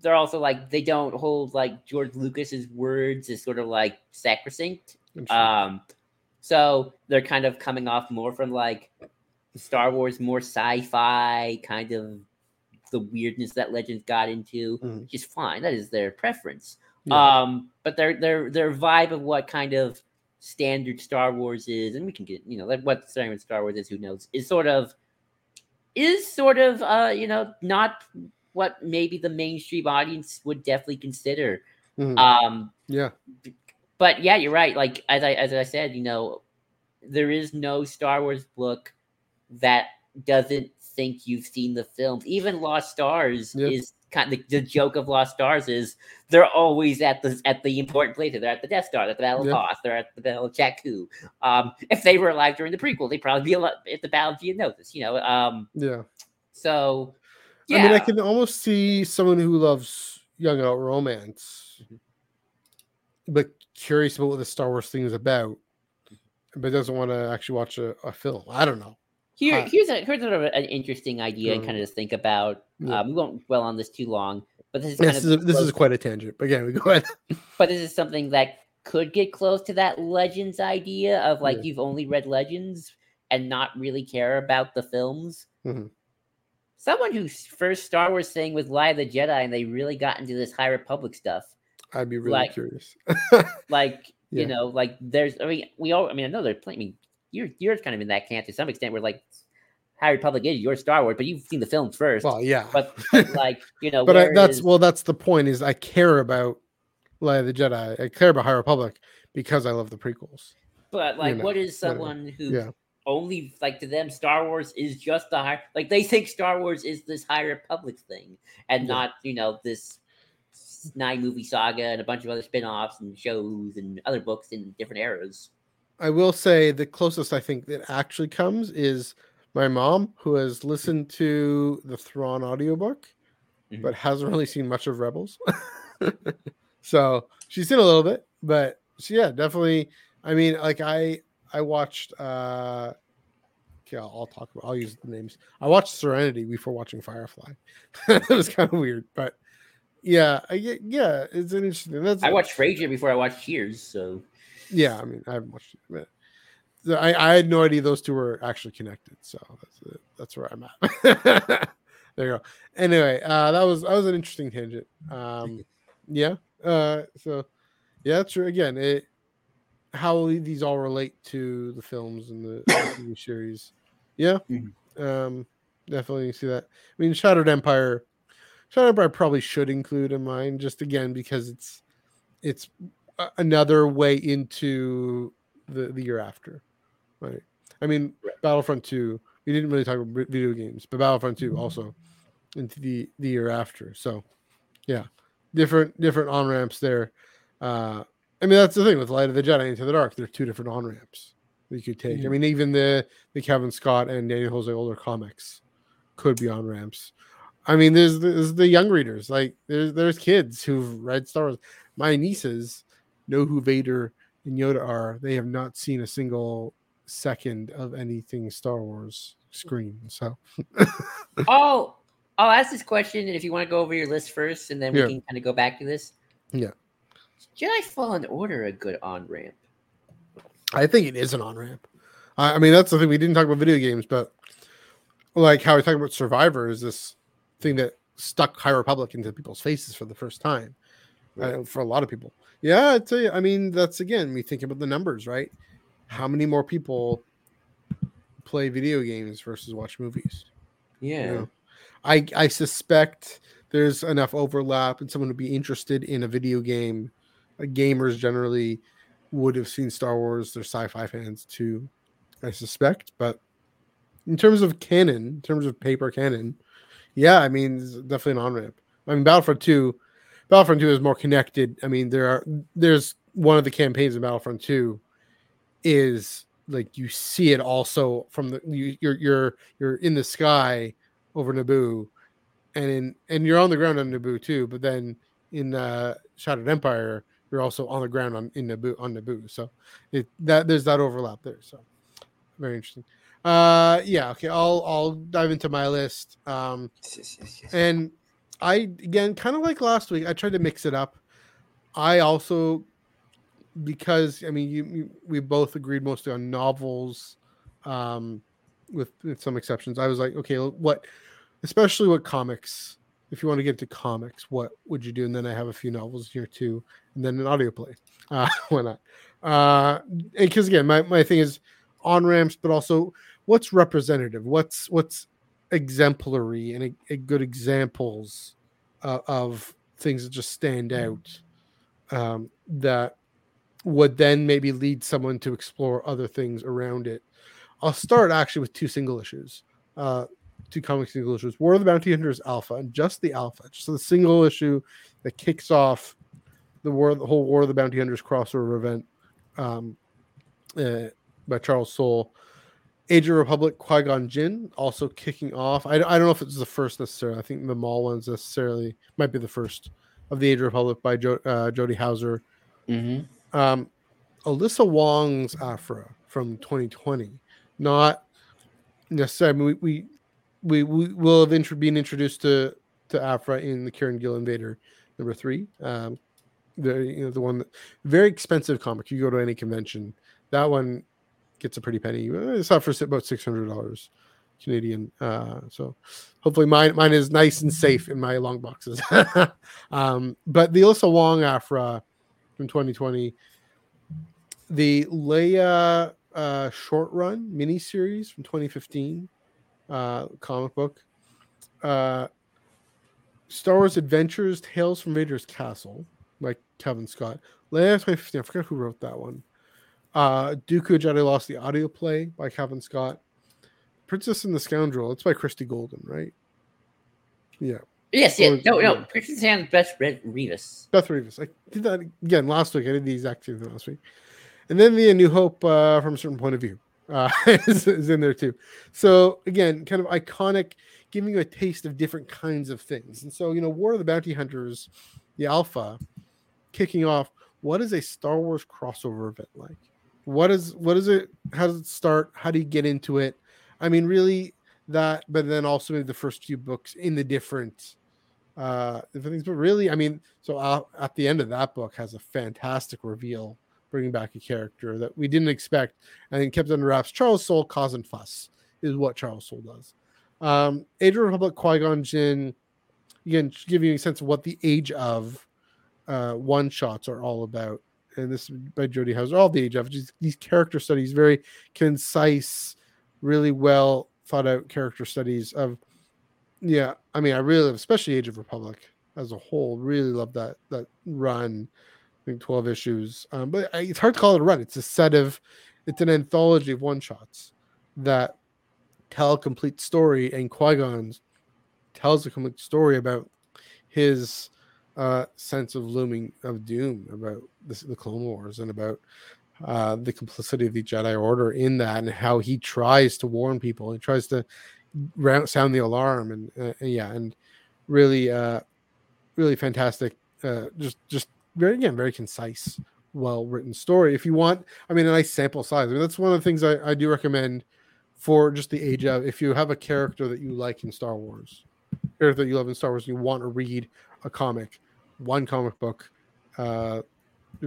S2: they're also like they don't hold like George Lucas's words as sort of like sacrosanct. Um, so they're kind of coming off more from like Star Wars, more sci-fi kind of the weirdness that Legends got into,
S1: Mhm.
S2: which is fine. That is their preference.
S1: Yeah.
S2: Um, but their their their vibe of what kind of standard Star Wars is, and we can get you know like what standard Star Wars is, who knows, is sort of is sort of uh you know not what maybe the mainstream audience would definitely consider.
S1: Mhm.
S2: Um,
S1: yeah.
S2: But yeah, you're right. Like as I as I said, you know, there is no Star Wars book that doesn't think you've seen the films. Even Lost Stars
S1: Yeah.
S2: is kind of the joke of Lost Stars is they're always at the at the important places. They're at the Death Star, they're at the Battle
S1: Yeah.
S2: of Hoth, they're at the Battle of Jakku. Um, if they were alive during the prequel, they'd probably be alive at the Battle of Geonosis. You know, um,
S1: Yeah.
S2: so yeah,
S1: I mean, I can almost see someone who loves young adult romance,
S2: Mhm.
S1: but curious about what the Star Wars thing is about, but doesn't want to actually watch a, a film. I don't know.
S2: Here, here's a here's sort of an interesting idea and kind of to think about.
S1: Yeah.
S2: Um, we won't dwell on this too long, but this is kind
S1: This
S2: of
S1: is, this is quite a tangent, but again, we go ahead.
S2: but this is something that could get close to that Legends idea of like
S1: Yeah.
S2: you've only read Legends and not really care about the films.
S1: Mhm.
S2: Someone whose first Star Wars thing was Light of the Jedi, and they really got into this High Republic stuff.
S1: I'd be really
S2: Like-
S1: curious.
S2: Like
S1: Yeah.
S2: you know, like there's. I mean, we all. I mean, I know there's plenty. I mean, you're you're kind of in that camp to some extent. Where like High Republic is your Star Wars, but you've seen the films first.
S1: well, yeah,
S2: but, but like you know,
S1: but I, that's
S2: whereas-
S1: well, that's the point. Is I care about Light of the Jedi. I care about High Republic because I love the prequels.
S2: But like,
S1: know,
S2: what is
S1: whatever.
S2: Uh, someone who
S1: Yeah.
S2: only like to them Star Wars is just the high like they think Star Wars is this High Republic thing and
S1: Yeah.
S2: not you know this nine movie saga and a bunch of other spin-offs and shows and other books in different eras.
S1: I will say the closest I think that actually comes is my mom, who has listened to the Thrawn audiobook,
S2: Mhm.
S1: but hasn't really seen much of Rebels. so she's seen a little bit, but she, yeah, definitely. I mean, like I I watched uh yeah, I'll talk about I'll use the names. I watched Serenity before watching Firefly. it was kind of weird, but yeah, I, yeah, it's an interesting. That's
S2: I watched Frasier before I watched Cheers, so
S1: yeah, I mean, I haven't watched it, but so I, I had no idea those two were actually connected. So that's that's where I'm at. there you go. Anyway, uh, that was that was an interesting tangent. Um, yeah. Uh, so yeah, that's true. Again, it how these all relate to the films and the TV series. Yeah.
S2: Mhm.
S1: Um, definitely see that. I mean, Shattered Empire. Shattered Empire probably should include in mine just again because it's it's another way into the the year after, right? I mean,
S2: Right.
S1: Battlefront Two. We didn't really talk about video games, but Battlefront Two also into the the year after. So, yeah, different different on ramps there. Uh, I mean, that's the thing with Light of the Jedi Into the Dark. There are two different on ramps you could take. I
S2: Mhm.
S1: mean, even the the Cavan Scott and Daniel Jose Older comics could be on ramps. I mean, there's, there's the young readers. Like there's there's kids who've read Star Wars. My nieces know who Vader and Yoda are. They have not seen a single second of anything Star Wars screen. So
S2: Oh, I'll ask this question, and if you want to go over your list first, and then we
S1: Yeah.
S2: can kind of go back to this.
S1: Yeah.
S2: Jedi Fallen Order a good on ramp?
S1: I think it is an on ramp. I, I mean, that's the thing. We didn't talk about video games, but like how we talk about Survivor is this thing that stuck High Republic into people's faces for the first time uh, for a lot of people. Yeah, I tell you, I mean, that's again, we think about the numbers, right? How many more people play video games versus watch movies?
S2: Yeah.
S1: you know? I I suspect there's enough overlap and someone would be interested in a video game. Uh, gamers generally would have seen Star Wars. They're sci-fi fans too, I suspect. But in terms of canon, in terms of paper canon, yeah, I mean, definitely an on ramp. I mean, Battlefront Two, Battlefront Two is more connected. I mean, there are there's one of the campaigns in Battlefront Two is like you see it also from the you, you're you're you're in the sky over Naboo, and in and you're on the ground on Naboo too. But then in uh, Shattered Empire, you're also on the ground on in Naboo on Naboo. So it that there's that overlap there. So very interesting. Uh, yeah. Okay. I'll I'll dive into my list. Um, and I again kind of like last week. I tried to mix it up. I also because I mean you, you we both agreed mostly on novels, um, with, with some exceptions. I was like, okay, what, especially what comics. If you want to get into comics, what would you do? And then I have a few novels here too, and then an audio play. Uh, why not? Uh, because again, my, my thing is on ramps, but also what's representative, what's what's exemplary, and a, a good examples uh, of things that just stand out um, that would then maybe lead someone to explore other things around it. I'll start actually with two single issues, uh, two comic single issues: War of the Bounty Hunters Alpha, and just the Alpha, just the single issue that kicks off the war, the whole War of the Bounty Hunters crossover event um, uh, by Charles Soule. Age of Republic Qui Gon Jinn also kicking off. I, I don't know if it's the first necessarily. I think the Maul ones necessarily might be the first of the Age of Republic by jo- uh, Jody Hauser.
S2: Mm-hmm.
S1: Um, Alyssa Wong's Aphra from 2020, not necessarily. I mean, we, we we we will have intro- been introduced to to Aphra in the Kieron Gillen Vader number three. Um, the you know the one that very expensive comic. You go to any convention, that one gets a pretty penny. It's not for about six hundred dollars Canadian. Uh, so hopefully mine mine is nice and safe in my long boxes. um, but the Alyssa Wong Aphra from 2020, the Leia uh, short run miniseries from 2015, uh, comic book, uh, Star Wars Adventures: Tales from Vader's Castle, by Cavan Scott. Leia 2015, I forgot who wrote that one. Uh, Dooku Jedi Lost the audio play by Cavan Scott. Princess and the Scoundrel, it's by Christie Golden, right? Yeah.
S2: Yes,
S1: yes.
S2: No, no. Princess and Beth Red Revis.
S1: Beth Revis. I did that again last week. I did the exact same thing last week. And then the New Hope uh, from a certain point of view uh, is, is in there too. So again, kind of iconic, giving you a taste of different kinds of things. And so, you know, War of the Bounty Hunters, the Alpha, kicking off. What is a Star Wars crossover event like? What is what is it? How does it start? How do you get into it? I mean, really that, but then also the first few books in the different uh things. But really, I mean, so at the end of that book has a fantastic reveal, bringing back a character that we didn't expect and then kept under wraps. Charles Soule causing fuss is what Charles Soule does. Um, Age of Republic, Qui Gon Jinn, again, giving you a sense of what the age of uh, one shots are all about. And this is by Jody Hauser, all the age of these character studies, very concise, really well thought out character studies of yeah, I mean, I really especially Age of Republic as a whole. Really love that that run. I think twelve issues, um, but I, it's hard to call it a run. It's a set of, it's an anthology of one shots that tell a complete story, and Qui Gon's tells a complete story about his uh, sense of looming of doom, about this, the Clone Wars, and about uh, the complicity of the Jedi Order in that, and how he tries to warn people. He tries to round, sound the alarm, and uh, yeah, and really, uh, really fantastic. Uh, just, just very again, very concise, well written story. If you want, I mean, a nice sample size. I mean, that's one of the things I, I do recommend for just the age of. If you have a character that you like in Star Wars, character that you love in Star Wars, and you want to read a comic, one comic book. Uh,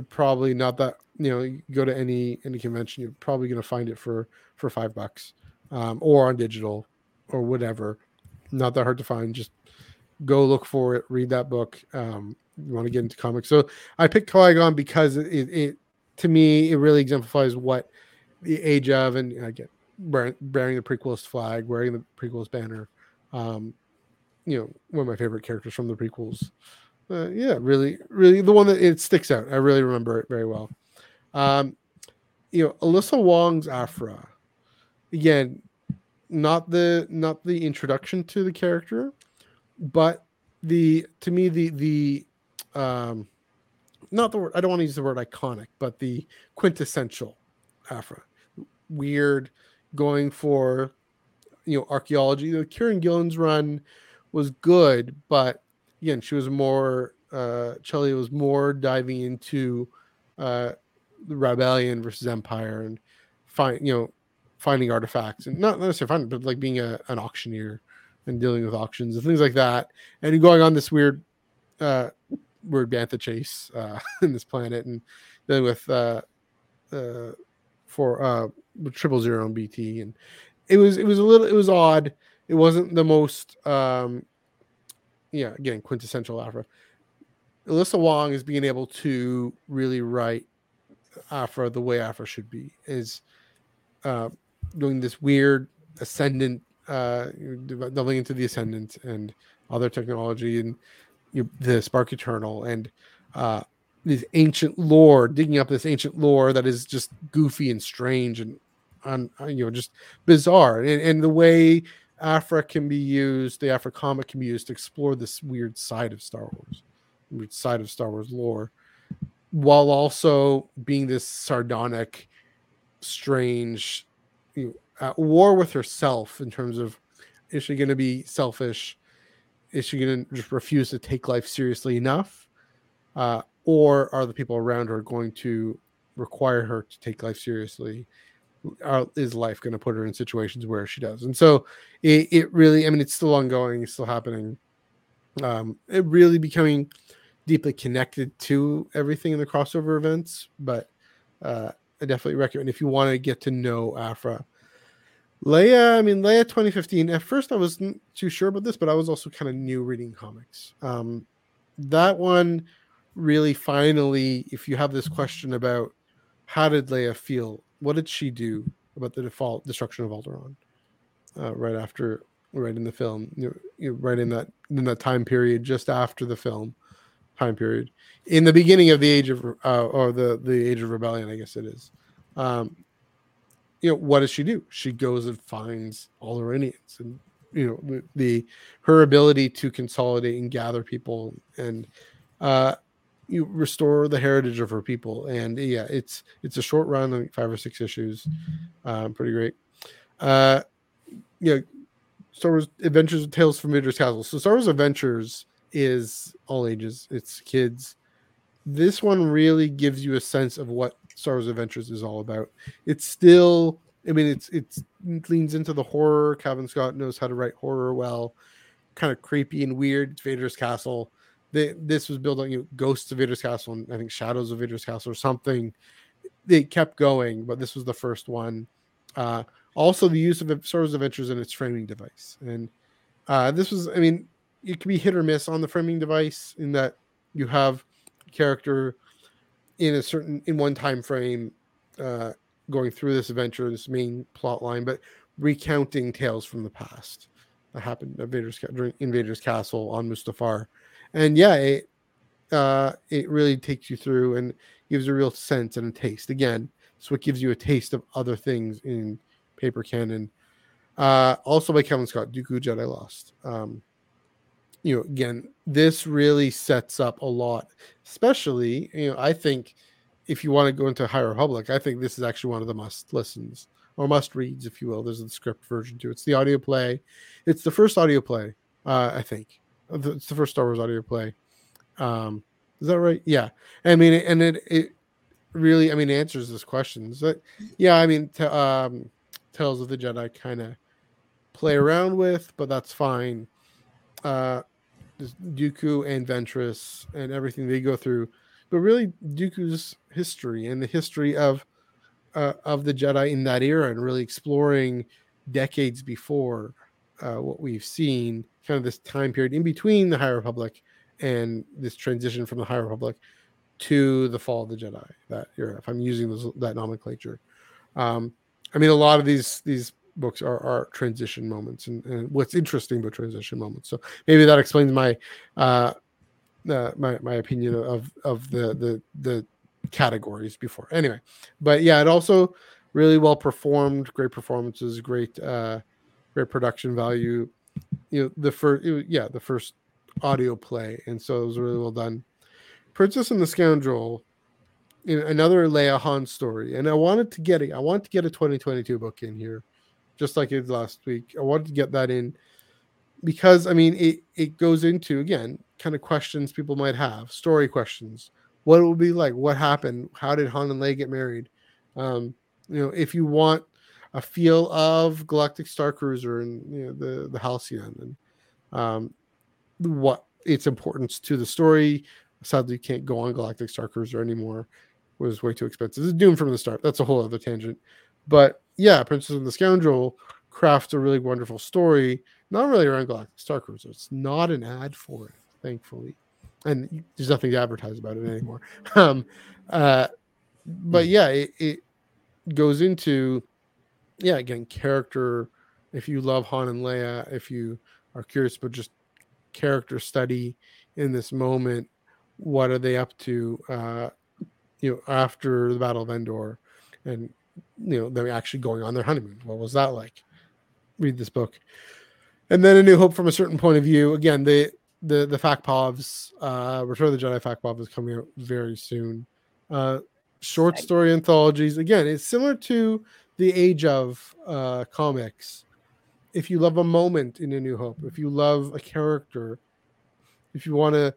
S1: probably not that you know you go to any any convention you're probably going to find it for for five bucks um, or on digital or whatever. Not that hard to find. Just go look for it read that book um, you want to get into comics. So i picked qui-gon because it, it, to me it really exemplifies what the age of and i get bearing the prequels flag wearing the prequels banner um, you know one of my favorite characters from the prequels uh, yeah, really, really the one that it sticks out. I really remember it very well. Um, you know, Alyssa Wong's Aphra, again, not the not the introduction to the character, but the to me the the um not the word I don't want to use the word iconic, but the quintessential Aphra. Weird, going for you know archaeology. The Kieron Gillen's run was good, but again, she was more uh was more diving into uh the rebellion versus empire and find you know finding artifacts and not necessarily finding but like being a, an auctioneer and dealing with auctions and things like that and going on this weird uh weird bantha chase uh in this planet and dealing with uh uh for uh triple zero and bt and it was it was a little it was odd. It wasn't the most um yeah, again, quintessential Aphra. Alyssa Wong is being able to really write Aphra the way Aphra should be, is uh, doing this weird ascendant, uh, delving into the ascendant and other technology and you, the Spark Eternal and uh, this ancient lore, digging up this ancient lore that is just goofy and strange and, un, you know, just bizarre. And, and the way Aphra can be used, the Aphra comic can be used to explore this weird side of Star Wars, weird side of Star Wars lore, while also being this sardonic, strange, you know, at war with herself in terms of is she going to be selfish? Is she going to just refuse to take life seriously enough? Uh, or are the people around her going to require her to take life seriously? Are, is life going to put her in situations where she does? And so it, it really, I mean, it's still ongoing, it's still happening. Um, it really becoming deeply connected to everything in the crossover events, but uh, I definitely recommend if you want to get to know Aphra. Leia, I mean, Leia 2015. At first, I wasn't too sure about this, but I was also kind of new reading comics. Um, that one really finally, if you have this question about how did Leia feel, what did she do about the default destruction of Alderaan? Uh, right after, right in the film, you right in that in that time period, just after the film, time period. In the beginning of the age of uh, or the the age of rebellion i guess it is. Um you know what does she do? She goes and finds Rinians and you know the, the her ability to consolidate and gather people and uh you restore the heritage of her people and yeah it's it's a short run like five or six issues um pretty great. Uh yeah star wars adventures tales from Vader's castle. So star wars adventures is all ages it's kids. This one really gives you a sense of what star wars adventures is all about. It's still i mean it's it's it leans into the horror. Cavan Scott knows how to write horror well. Kind of creepy and weird. It's vader's castle they, this was built on you know, ghosts of Vader's Castle and I think Shadows of Vader's Castle or something. They kept going, but this was the first one. Uh, also, the use of Star Wars Adventures in its framing device, and uh, this was, I mean, it can be hit or miss on the framing device in that you have character in a certain in one time frame uh, going through this adventure, this main plot line, but recounting tales from the past that happened at Vader's in Vader's Castle on Mustafar and yeah, it uh, it really takes you through and gives a real sense and a taste. Again, so it gives you a taste of other things in paper canon. Uh, also by Cavan Scott, Dooku Jedi Lost. Um, you know, again, this really sets up a lot, especially, you know, I think if you want to go into High Republic, I think this is actually one of the must listens or must reads, if you will. There's a script version too. It's the audio play. It's the first audio play, uh, I think. It's the first Star Wars audio play. Um, is that right? Yeah. I mean, and it it really, I mean, answers this questions. But yeah, I mean, t- um, Tales of the Jedi kind of play around with, but that's fine. Uh, Dooku and Ventress and everything they go through, but really Dooku's history and the history of uh, of the Jedi in that era, and really exploring decades before uh, what we've seen, kind of this time period in between the High Republic and this transition from the High Republic to the fall of the Jedi. That era, if I'm using those, that nomenclature. Um, I mean, a lot of these these books are, are transition moments, and, and what's interesting about transition moments. So maybe that explains my uh, uh, my my opinion of of the the the categories before. Anyway, but yeah, it also really well performed, great performances, great uh, great production value. You know, the first, yeah, the first audio play, and so it was really well done. Princess and the Scoundrel, you know, another Leia Han story, and I wanted to get it. I wanted to get a 2022 book in here, just like it did last week. I wanted to get that in because I mean it it goes into again kind of questions people might have, story questions. What it would be like? What happened? How did Han and Leia get married? Um, you know, if you want a feel of Galactic Star Cruiser and you know the the Halcyon and um, what its importance to the story. Sadly, you can't go on Galactic Star Cruiser anymore. It was way too expensive. It's doomed from the start. That's a whole other tangent. But yeah, Princess and the Scoundrel crafts a really wonderful story, not really around Galactic Star Cruiser. It's not an ad for it, thankfully. And there's nothing to advertise about it anymore. Um, uh, but yeah, it, it goes into yeah, again, character. If you love Han and Leia, if you are curious about just character study in this moment, what are they up to? Uh, you know, after the Battle of Endor, and you know they're actually going on their honeymoon. What was that like? Read this book, and then a New Hope from a certain point of view. Again, the the the FACPOVs, uh, Return of the Jedi FACPOV is coming out very soon. Uh, short story anthologies. Again, it's similar to the age of uh, comics. If you love a moment in A New Hope, if you love a character, if you want to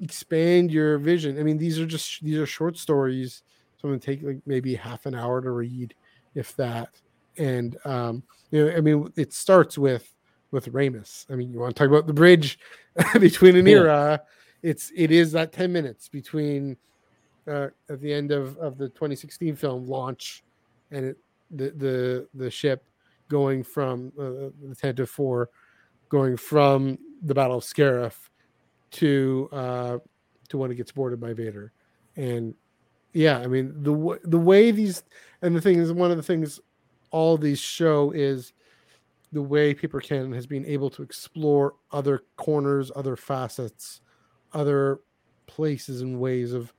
S1: expand your vision, I mean, these are just these are short stories. So I'm gonna take like maybe half an hour to read, if that. And um, you know, I mean, it starts with with Raymus. I mean, you want to talk about the bridge between an era? It's it is that ten minutes between uh, at the end of of the 2016 film launch and it, the the the ship going from uh, the Tantive Four, going from the Battle of Scarif to uh, to when it gets boarded by Vader, and yeah, I mean the the way these and the thing is one of the things all these show is the way paper canon has been able to explore other corners, other facets, other places and ways of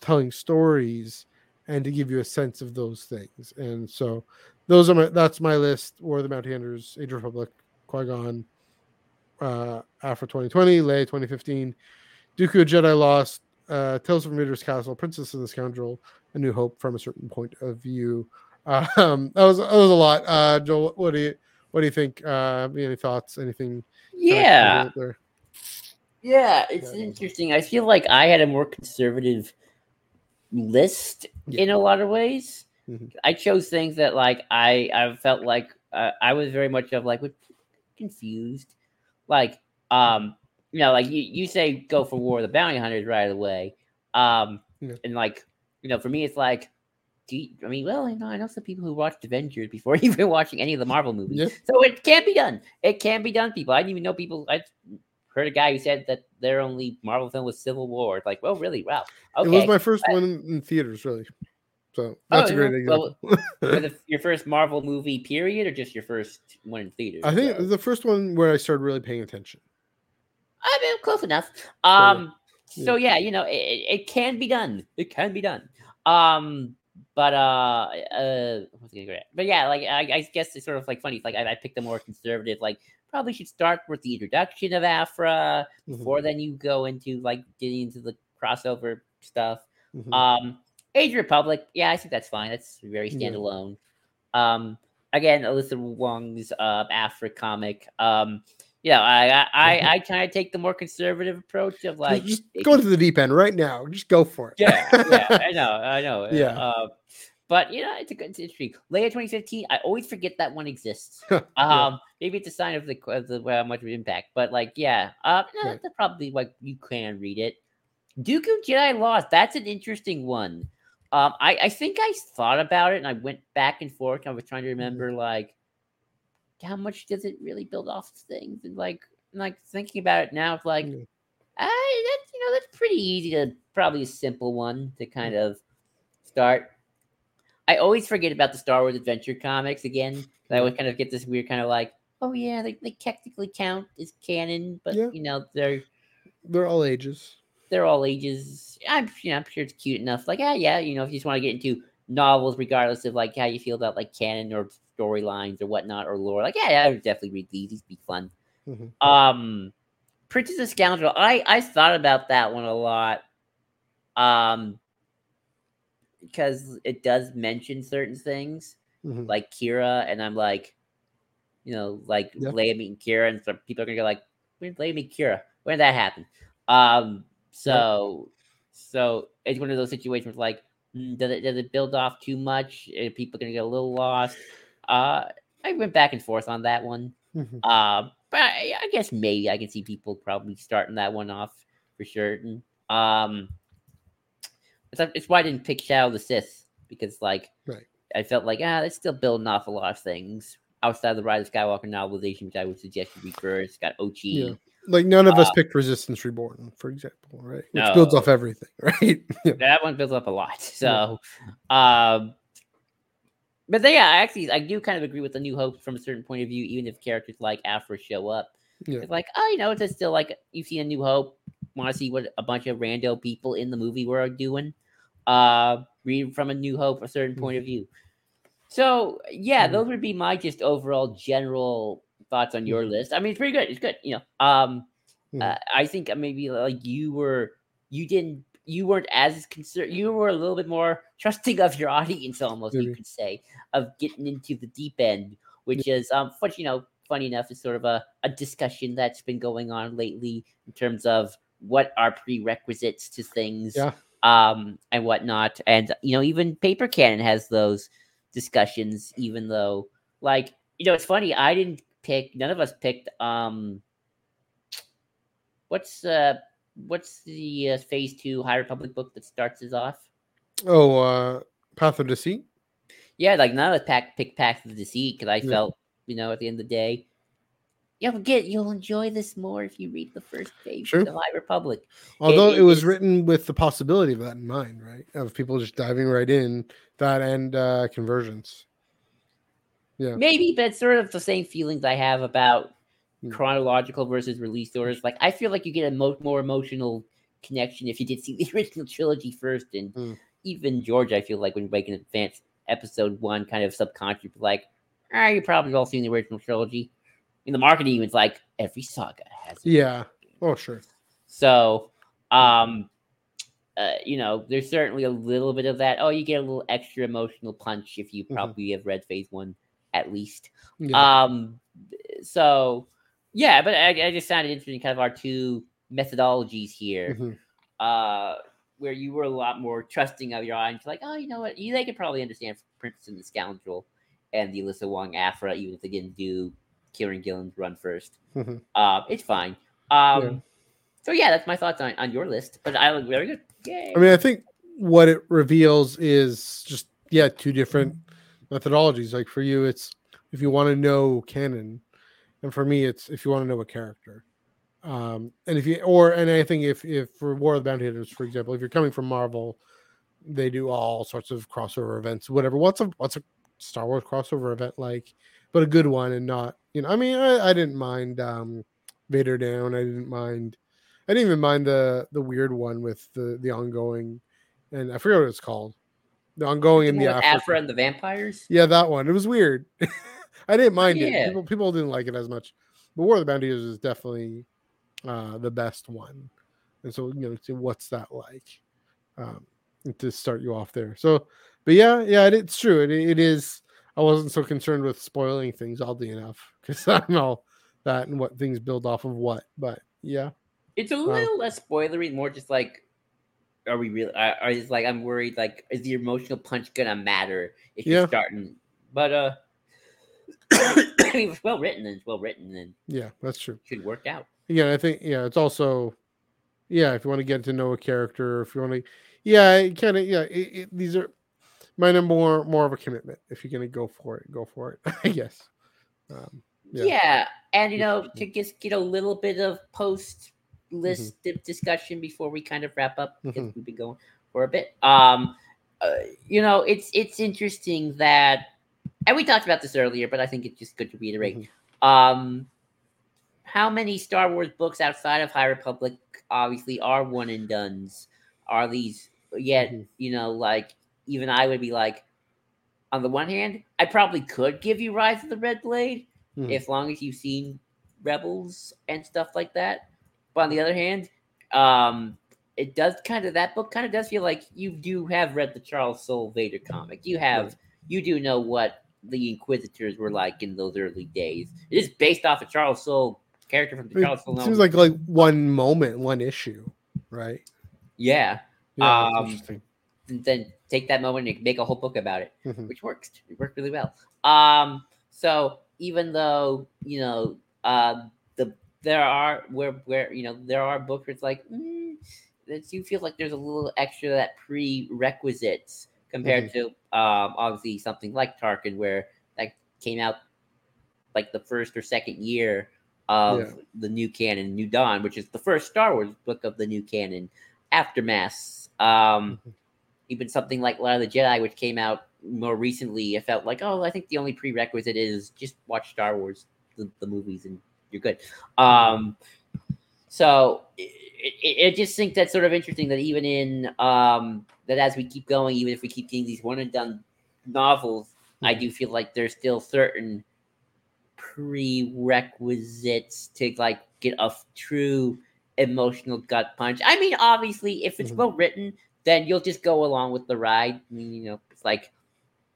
S1: telling stories and to give you a sense of those things. And so those are my that's my list. War of the Bounty Hunters, Age of Republic, Qui-Gon, uh Aphra 2020, Leia 2015, Dooku Jedi Lost, uh Tales from Vader's Castle, Princess and the Scoundrel, A New Hope from a certain point of view. Um that was that was a lot. Uh Joel, what do you what do you think? Uh any thoughts? Anything?
S2: Yeah. Yeah, it's
S1: Yeah.
S2: interesting. I feel like I had a more conservative list
S1: Yeah.
S2: in a lot of ways.
S1: Mhm.
S2: I chose things that like I I felt like uh, I was very much of like confused, like um you know like you you say go for War of the Bounty Hunters right away, um
S1: Yeah.
S2: and like you know for me it's like. Do you, I mean, well, you know, I know some people who watched Avengers before even watching any of the Marvel movies.
S1: Yeah.
S2: So it can be done. It can be done, people. I didn't even know people. I heard a guy who said that their only Marvel film was Civil War. It's like, well, really? Wow. Okay.
S1: It was my first
S2: I-
S1: one in, theaters, really. So
S2: Oh,
S1: that's a great
S2: well,
S1: example.
S2: It your first Marvel movie, period, or just your first one in theaters?
S1: I think
S2: So-
S1: the first one where I started really paying attention.
S2: I mean, close enough. Um,
S1: Yeah.
S2: so yeah, you know, it, it can be done. It can be done. Um, but uh, uh, what was I gonna go at? but yeah, like I, I guess it's sort of like funny. It's like I, I picked a more conservative. Like probably should start with the introduction of Aphra
S1: Mhm,
S2: before then you go into like getting into the crossover stuff.
S1: mhm.
S2: Um, Age Republic, yeah, I think that's fine. That's very
S1: Yeah.
S2: standalone. Um, again, Alyssa Wong's uh, Aphra comic. Um, yeah, I I, I, I kind of take the more conservative approach of like
S1: just go into the deep end right now. Just go for it.
S2: yeah, yeah, I know, I know.
S1: Yeah.
S2: Uh, but you know, it's a good, it's interesting. Leia 2015, I always forget that one exists.
S1: Yeah.
S2: Um, maybe it's a sign of the of the how much of an impact. But like, yeah, uh, no,
S1: Right.
S2: that's probably like you can read it. Dooku Jedi Lost. That's an interesting one. Um, I I think I thought about it and I went back and forth. I was trying to
S1: Mm-hmm.
S2: remember like how much does it really build off of things and like like thinking about it now. It's like
S1: Yeah.
S2: I that's you know that's pretty easy to probably a simple one to kind
S1: Mm.
S2: of start. I always forget about the Star Wars Adventure comics again. I always kind of get this weird kind of like, oh yeah, they, they technically count as canon, but
S1: Yeah.
S2: you know they're
S1: They're all ages.
S2: they're all ages. I'm you know I'm sure it's cute enough. Like ah yeah, you know if you just want to get into novels, regardless of like how you feel about like canon or storylines or whatnot or lore, like yeah, yeah I would definitely read these. These be fun.
S1: Mhm.
S2: Um, Princess and Scoundrel. I I thought about that one a lot. Um, because it does mention certain things
S1: Mhm.
S2: like Kira, and I'm like, you know, like
S1: Yeah.
S2: Leia meeting Kira, and some people are gonna go like, when Leia meet Kira? When did that happen? Um, so so it's one of those situations like, mm, does it does it build off too much? Are people gonna get a little lost? Uh, I went back and forth on that one.
S1: Mhm.
S2: Uh, but I, I guess maybe I can see people probably starting that one off for certain. Um, it's, it's why I didn't pick Shadow of the Sith because like
S1: Right.
S2: I felt like ah, it's still building off a lot of things outside of the Rise of Skywalker novelization, which I would suggest you read first. It's got Ochi.
S1: Yeah. Like none of us
S2: Uh,
S1: picked Resistance Reborn, for example, right? Which
S2: No.
S1: builds off everything, right? Yeah.
S2: that one builds up a lot. So, um, but then, yeah, I actually, I do kind of agree with the New Hope from a certain point of view, even if characters like Aphra show up.
S1: Yeah.
S2: It's like, oh, you know, it's just still like you've seen a New Hope, want to see what a bunch of rando people in the movie were doing. Uh, read from a New Hope, a certain point of view. So, yeah,
S1: Mhm.
S2: those would be my just overall general thoughts on your list. I mean, it's pretty good. It's good, you know. Um, uh, I think uh, maybe like you were, you didn't, you weren't as concerned. You were a little bit more trusting of your audience, almost you could say, of getting into the deep end, which is um, you know, funny enough, is sort of a, a discussion that's been going on lately in terms of what are prerequisites to things,
S1: Yeah.
S2: Um, and whatnot. And you know, even Paper Canon has those discussions, even though, like, you know, it's funny. I didn't pick. None of us picked. Um, what's uh, what's the uh, Phase Two High Republic book that starts us off?
S1: Oh, uh, Path of Deceit.
S2: Yeah, like none of us pack, picked Path of Deceit because I
S1: Yeah.
S2: felt, you know, at the end of the day, you'll get you'll enjoy this more if you read the first page
S1: Sure.
S2: of the High Republic.
S1: Although
S2: it
S1: it, was written with the possibility of that in mind, right? Of people just diving right in, that and uh, conversions. Yeah.
S2: Maybe, but it's sort of the same feelings I have about
S1: Hmm.
S2: chronological versus release orders. Like I feel like you get emo- more emotional connection if you did see the original trilogy first. And
S1: Mm.
S2: even George, I feel like when making advance episode one, kind of subconsciously like, ah, you probably all seen the original trilogy. In the marketing, it's like every saga has.
S1: Yeah. Oh, sure.
S2: so, um, uh, you know, there's certainly a little bit of that. Oh, you get a little extra emotional punch if you
S1: Mhm.
S2: probably have read phase one at least.
S1: Yeah.
S2: Um, so yeah, but I, I just found it interesting, kind of our two methodologies here,
S1: Mhm.
S2: uh, where you were a lot more trusting of your audience, like, oh, you know what, you they could probably understand Prince and the Scoundrel and the Alyssa Wong Aphra, even if they didn't do Kieron Gillen's run first.
S1: Mhm.
S2: Uh, it's fine. Um,
S1: Yeah.
S2: so yeah, that's my thoughts on, on your list, but I look very good. Yay.
S1: I mean, I think what it reveals is just yeah, two different methodologies. Like for you, it's if you want to know canon, and for me, it's if you want to know a character. Um, and if you or and I think if if for War of the Bounty Hunters, for example, if you're coming from Marvel, they do all sorts of crossover events, whatever. What's a what's a Star Wars crossover event like? But a good one, and not you know. I mean, I, I didn't mind um, Vader down. I didn't mind. I didn't even mind the the weird one with the the ongoing, and I forget what it's called. The ongoing in
S2: The
S1: the
S2: one with
S1: Africa.
S2: Aphra and the vampires.
S1: Yeah, that one. It was weird. I didn't mind
S2: Yeah.
S1: it. People people didn't like it as much. But War of the Bounty is definitely uh, the best one. And so you know, what's that like? Um, to start you off there. So, but yeah, yeah, it, it's true. It, it is. I wasn't so concerned with spoiling things, oddly enough, because I know that and what things build off of what. But yeah,
S2: It's a little less spoilery, more just like, are we really? Are, are it's like I'm worried. Like, is the emotional punch gonna matter if
S1: Yeah.
S2: you're starting? But uh, I mean, it's well written and it's well written and
S1: yeah, that's true.
S2: should work out.
S1: Yeah, I think yeah, it's also yeah, if you want to get to know a character, if you want to, yeah, kind of yeah, it, it, these are mine are more more of a commitment. If you're gonna go for it, go for it. I guess. Um,
S2: Yeah.
S1: Yeah.
S2: and you know, to just get a little bit of post list
S1: Mm-hmm.
S2: discussion before we kind of wrap up because
S1: Mhm.
S2: we've been going for a bit. Um, uh, you know, it's it's interesting that, and we talked about this earlier, but I think it's just good to reiterate.
S1: Mhm.
S2: Um, how many Star Wars books outside of High Republic obviously are one and duns? Are these yet?
S1: Mhm.
S2: You know, like even I would be like, on the one hand, I probably could give you Rise of the Red Blade
S1: Mhm.
S2: as long as you've seen Rebels and stuff like that. But on the other hand, um, it does kind of that book kind of does feel like you do have read the Charles Soule Vader comic. You have you do know what the Inquisitors were like in those early days. It is based off a Charles Soule character from the
S1: mean,
S2: Charles Soule.
S1: it seems
S2: novel.
S1: like like one moment, one issue, right?
S2: yeah.
S1: Yeah,
S2: Um,
S1: interesting.
S2: And then take that moment and make a whole book about it.
S1: Mhm.
S2: which works. It worked really well. Um, so even though you know uh, the there are where where you know there are books where it's like mm, that you feel like there's a little extra that prerequisites compared to um, obviously something like Tarkin where that came out like the first or second year of
S1: Yeah.
S2: the new canon, New Dawn, which is the first Star Wars book of the new canon, Aftermath. Um,
S1: Mhm.
S2: Even something like Light of the Jedi, which came out more recently, it felt like, oh, I think the only prerequisite is just watch Star Wars, the, the movies, and you're good. Um, so it, it, I just think that's sort of interesting that even in um, that as we keep going, even if we keep getting these one and done novels, I do feel like there's still certain prerequisites to like get a true emotional gut punch. I mean, obviously, if it's
S1: Mhm.
S2: well written, then you'll just go along with the ride. I mean, you know, it's like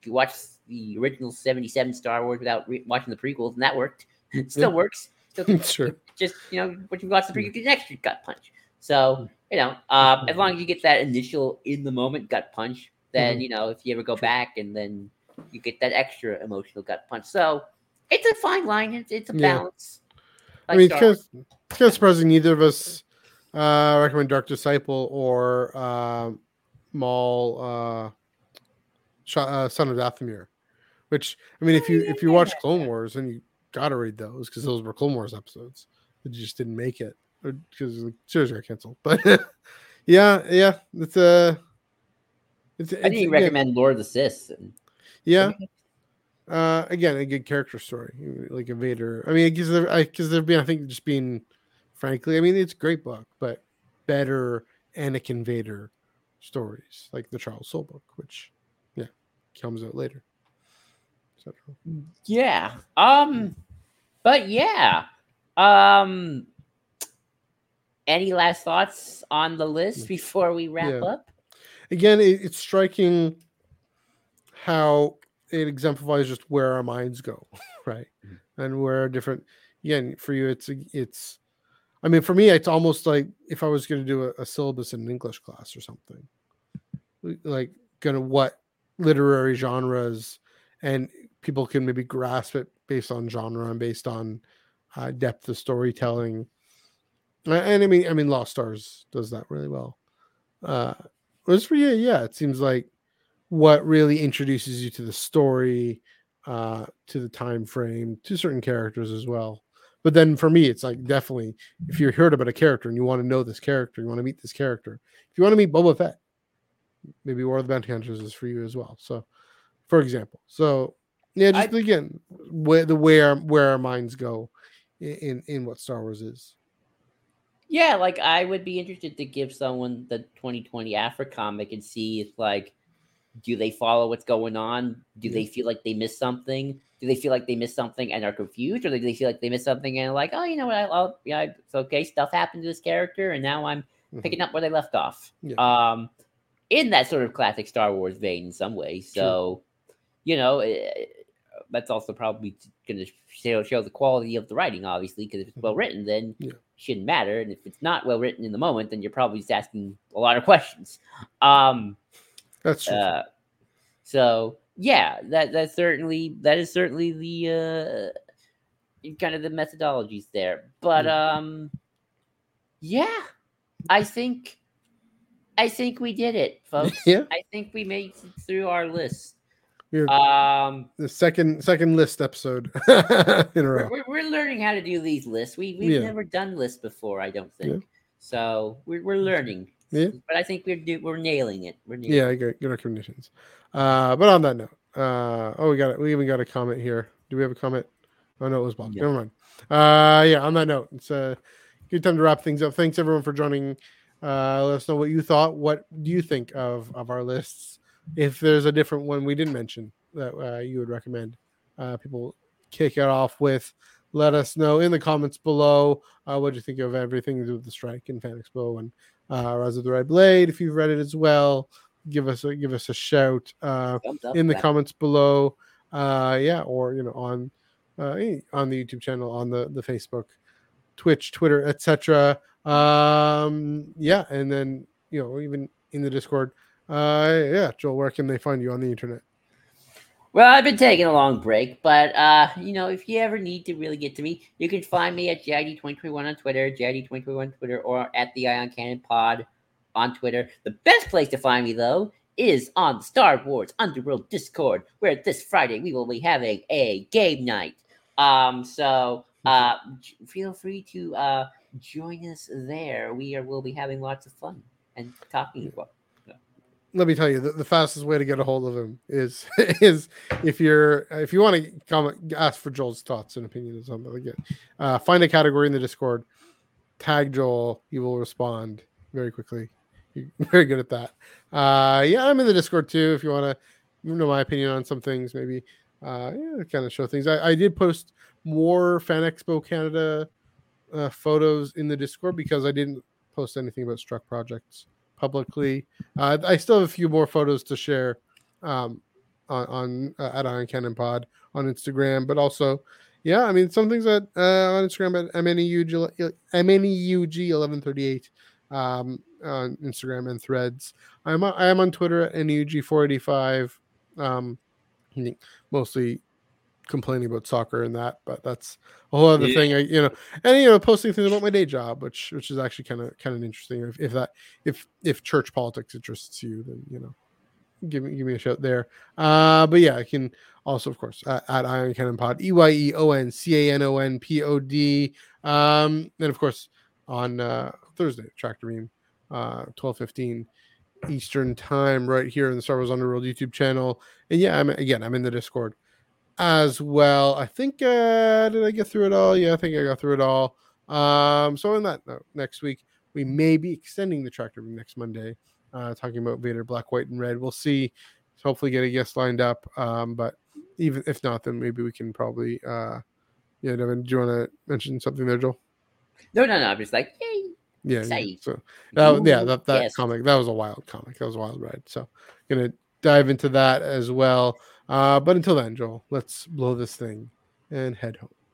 S2: you watch the original '77 Star Wars without re- watching the prequels, and that worked. It still
S1: Yeah.
S2: works. Still
S1: sure.
S2: just you know, when you watch the prequel, you get an extra gut punch. So you know, um, as long as you get that initial in the moment gut punch, then
S1: Mhm.
S2: you know if you ever go back and then you get that extra emotional gut punch. So it's a fine line. It's, it's a
S1: Yeah.
S2: balance.
S1: I mean, it's kind, of, it's kind of surprising neither of us uh, I recommend Dark Disciple or um Maul uh, uh, Son of Dathomir. Which I mean, if you if you watch Clone Wars, then you gotta read those because those were Clone Wars episodes that just didn't make it because the series got canceled. But yeah, yeah, it's a. It's,
S2: I didn't recommend Lord of the Sith. and-
S1: Yeah, uh, again, a good character story, like a Vader. I mean, because there, because there've been, I think, just being, frankly, I mean, it's a great book, but better Anakin Vader stories, like the Charles Soule book, which yeah comes out later.
S2: Yeah. Um but yeah. Um any last thoughts on the list before we wrap
S1: Yeah.
S2: up?
S1: again, it, it's striking how it exemplifies just where our minds go, right?
S2: Mhm.
S1: And where different. Again, for you, it's it's. I mean, for me, it's almost like if I was going to do a, a syllabus in an English class or something, like kind of what literary genres and people can maybe grasp it based on genre and based on uh, depth of storytelling. And I mean, I mean, Lost Stars does that really well. Uh, Whereas for you, yeah, it seems like what really introduces you to the story, uh, to the time frame, to certain characters as well. But then for me, it's like definitely if you heard about a character and you want to know this character, you want to meet this character. If you want to meet Boba Fett, maybe War of the Bounty Hunters is for you as well. So, for example, so yeah, just
S2: I-
S1: again, where the where where our minds go in in, what Star Wars is.
S2: Yeah, like I would be interested to give someone the 2020 Aphra comic and see if like do they follow what's going on? Do
S1: Yeah.
S2: they feel like they missed something? Do they feel like they missed something and are confused, or do they feel like they missed something and like, oh, you know what? I, I'll, yeah, it's okay. Stuff happened to this character, and now I'm
S1: Mhm.
S2: picking up where they left off.
S1: Yeah.
S2: Um, in that sort of classic Star Wars vein, in some.
S1: Sure.
S2: So, you know, eh, that's also probably going to show, show the quality of the writing, obviously, because if it's well written, then
S1: Yeah.
S2: it shouldn't matter. And if it's not well written in the moment, then you're probably just asking a lot of questions. Um,
S1: That's true.
S2: uh, so yeah, that that's certainly that is certainly the uh, kind of the methodologies there. But um, yeah, I think I think we did it, folks.
S1: Yeah.
S2: I think we made through our list.
S1: We're-
S2: Um,
S1: the second second list episode in a
S2: we're,
S1: row.
S2: we're, we're learning how to do these lists. We we've
S1: Yeah.
S2: never done lists before, I don't
S1: Yeah.
S2: think. So we're we're learning.
S1: Yeah.
S2: But I think we're do, we're nailing it. We're nailing
S1: Yeah, good, good recommendations. Uh, but on that note, uh, oh, we got it. We even got a comment here. Do we have a comment? Oh no, it was Bob.
S2: No.
S1: Never mind. Uh, yeah. On that note, it's a good time to wrap things up. Thanks everyone for joining. Uh, let us know what you thought. What do you think of of our lists? If there's a different one we didn't mention that uh, you would recommend, uh, people kick it off with. Let us know in the comments below. Uh, what you think of everything to do with the strike and Fan Expo and uh, Rise of the Red Blade? If you've read it as well, give us a give us a shout uh, in the
S2: that.
S1: comments below. Uh, yeah, or you know on uh, on the YouTube channel, on the the Facebook, Twitch, Twitter, etc. Um, yeah, and then you know even in the Discord. Uh, yeah, Joel, where can they find you on the internet?
S2: Well, I've been taking a long break, but uh, you know, if you ever need to really get to me, you can find me at JID2021 on Twitter, JID2021 on Twitter, or at the Eye on Canon Pod on Twitter. The best place to find me though is on the Star Wars Underworld Discord, where this Friday we will be having a game night. Um, so uh, j- feel free to uh join us there. We are will be having lots of fun and talking about.
S1: Let me tell you the, the fastest way to get a hold of him is is if you're if you want to comment ask for joel's thoughts and opinions or something like uh, find a category in the discord tag joel he will respond very quickly. You're very good at that. Uh yeah i'm in the discord too if you want to know my opinion on some things maybe uh yeah kind of show things. I, I did post more fan expo canada uh, photos in the discord because i didn't post anything about struck projects publicly uh, I still have a few more photos to share um, on, on uh, at Eye on Canon Pod on Instagram, but also, yeah, I mean, some things that uh, on Instagram at MNEUG, MNEUG eleven thirty eight um, on Instagram and Threads. I'm I am on Twitter at NEUG four eighty five. Um, mostly complaining about soccer and that, but that's a whole other
S2: Yeah.
S1: thing. I, you know, and you know, posting things about my day job, which which is actually kind of kind of interesting. If, if that if if church politics interests you, then you know, give me give me a shout there. Uh, but yeah, I can also, of course, at, at Eye on Canon Pod, E Y E O N C A N O N P O D. Um, and of course on uh, Thursday, Tractor Beam, uh, twelve fifteen Eastern time, right here in the Star Wars Underworld YouTube channel. And yeah, I'm again, I'm in the Discord as well. I think uh did I get through it all? Yeah, I think I got through it all. Um, so in that note, next week we may be extending the tractor next Monday, uh, talking about Vader Black, White, and Red. We'll see. Hopefully, get a guest lined up. Um, but even if not, then maybe we can probably. Uh, yeah, Devin, do you want to mention something there, Joel?
S2: No, no, no. I'm just like, yay.
S1: Yeah, yeah. So that, yeah, that, that
S2: yes.
S1: comic that was a wild comic. That was a wild ride. So gonna dive into that as well. Uh, but until then, Joel, let's blow this thing and head home.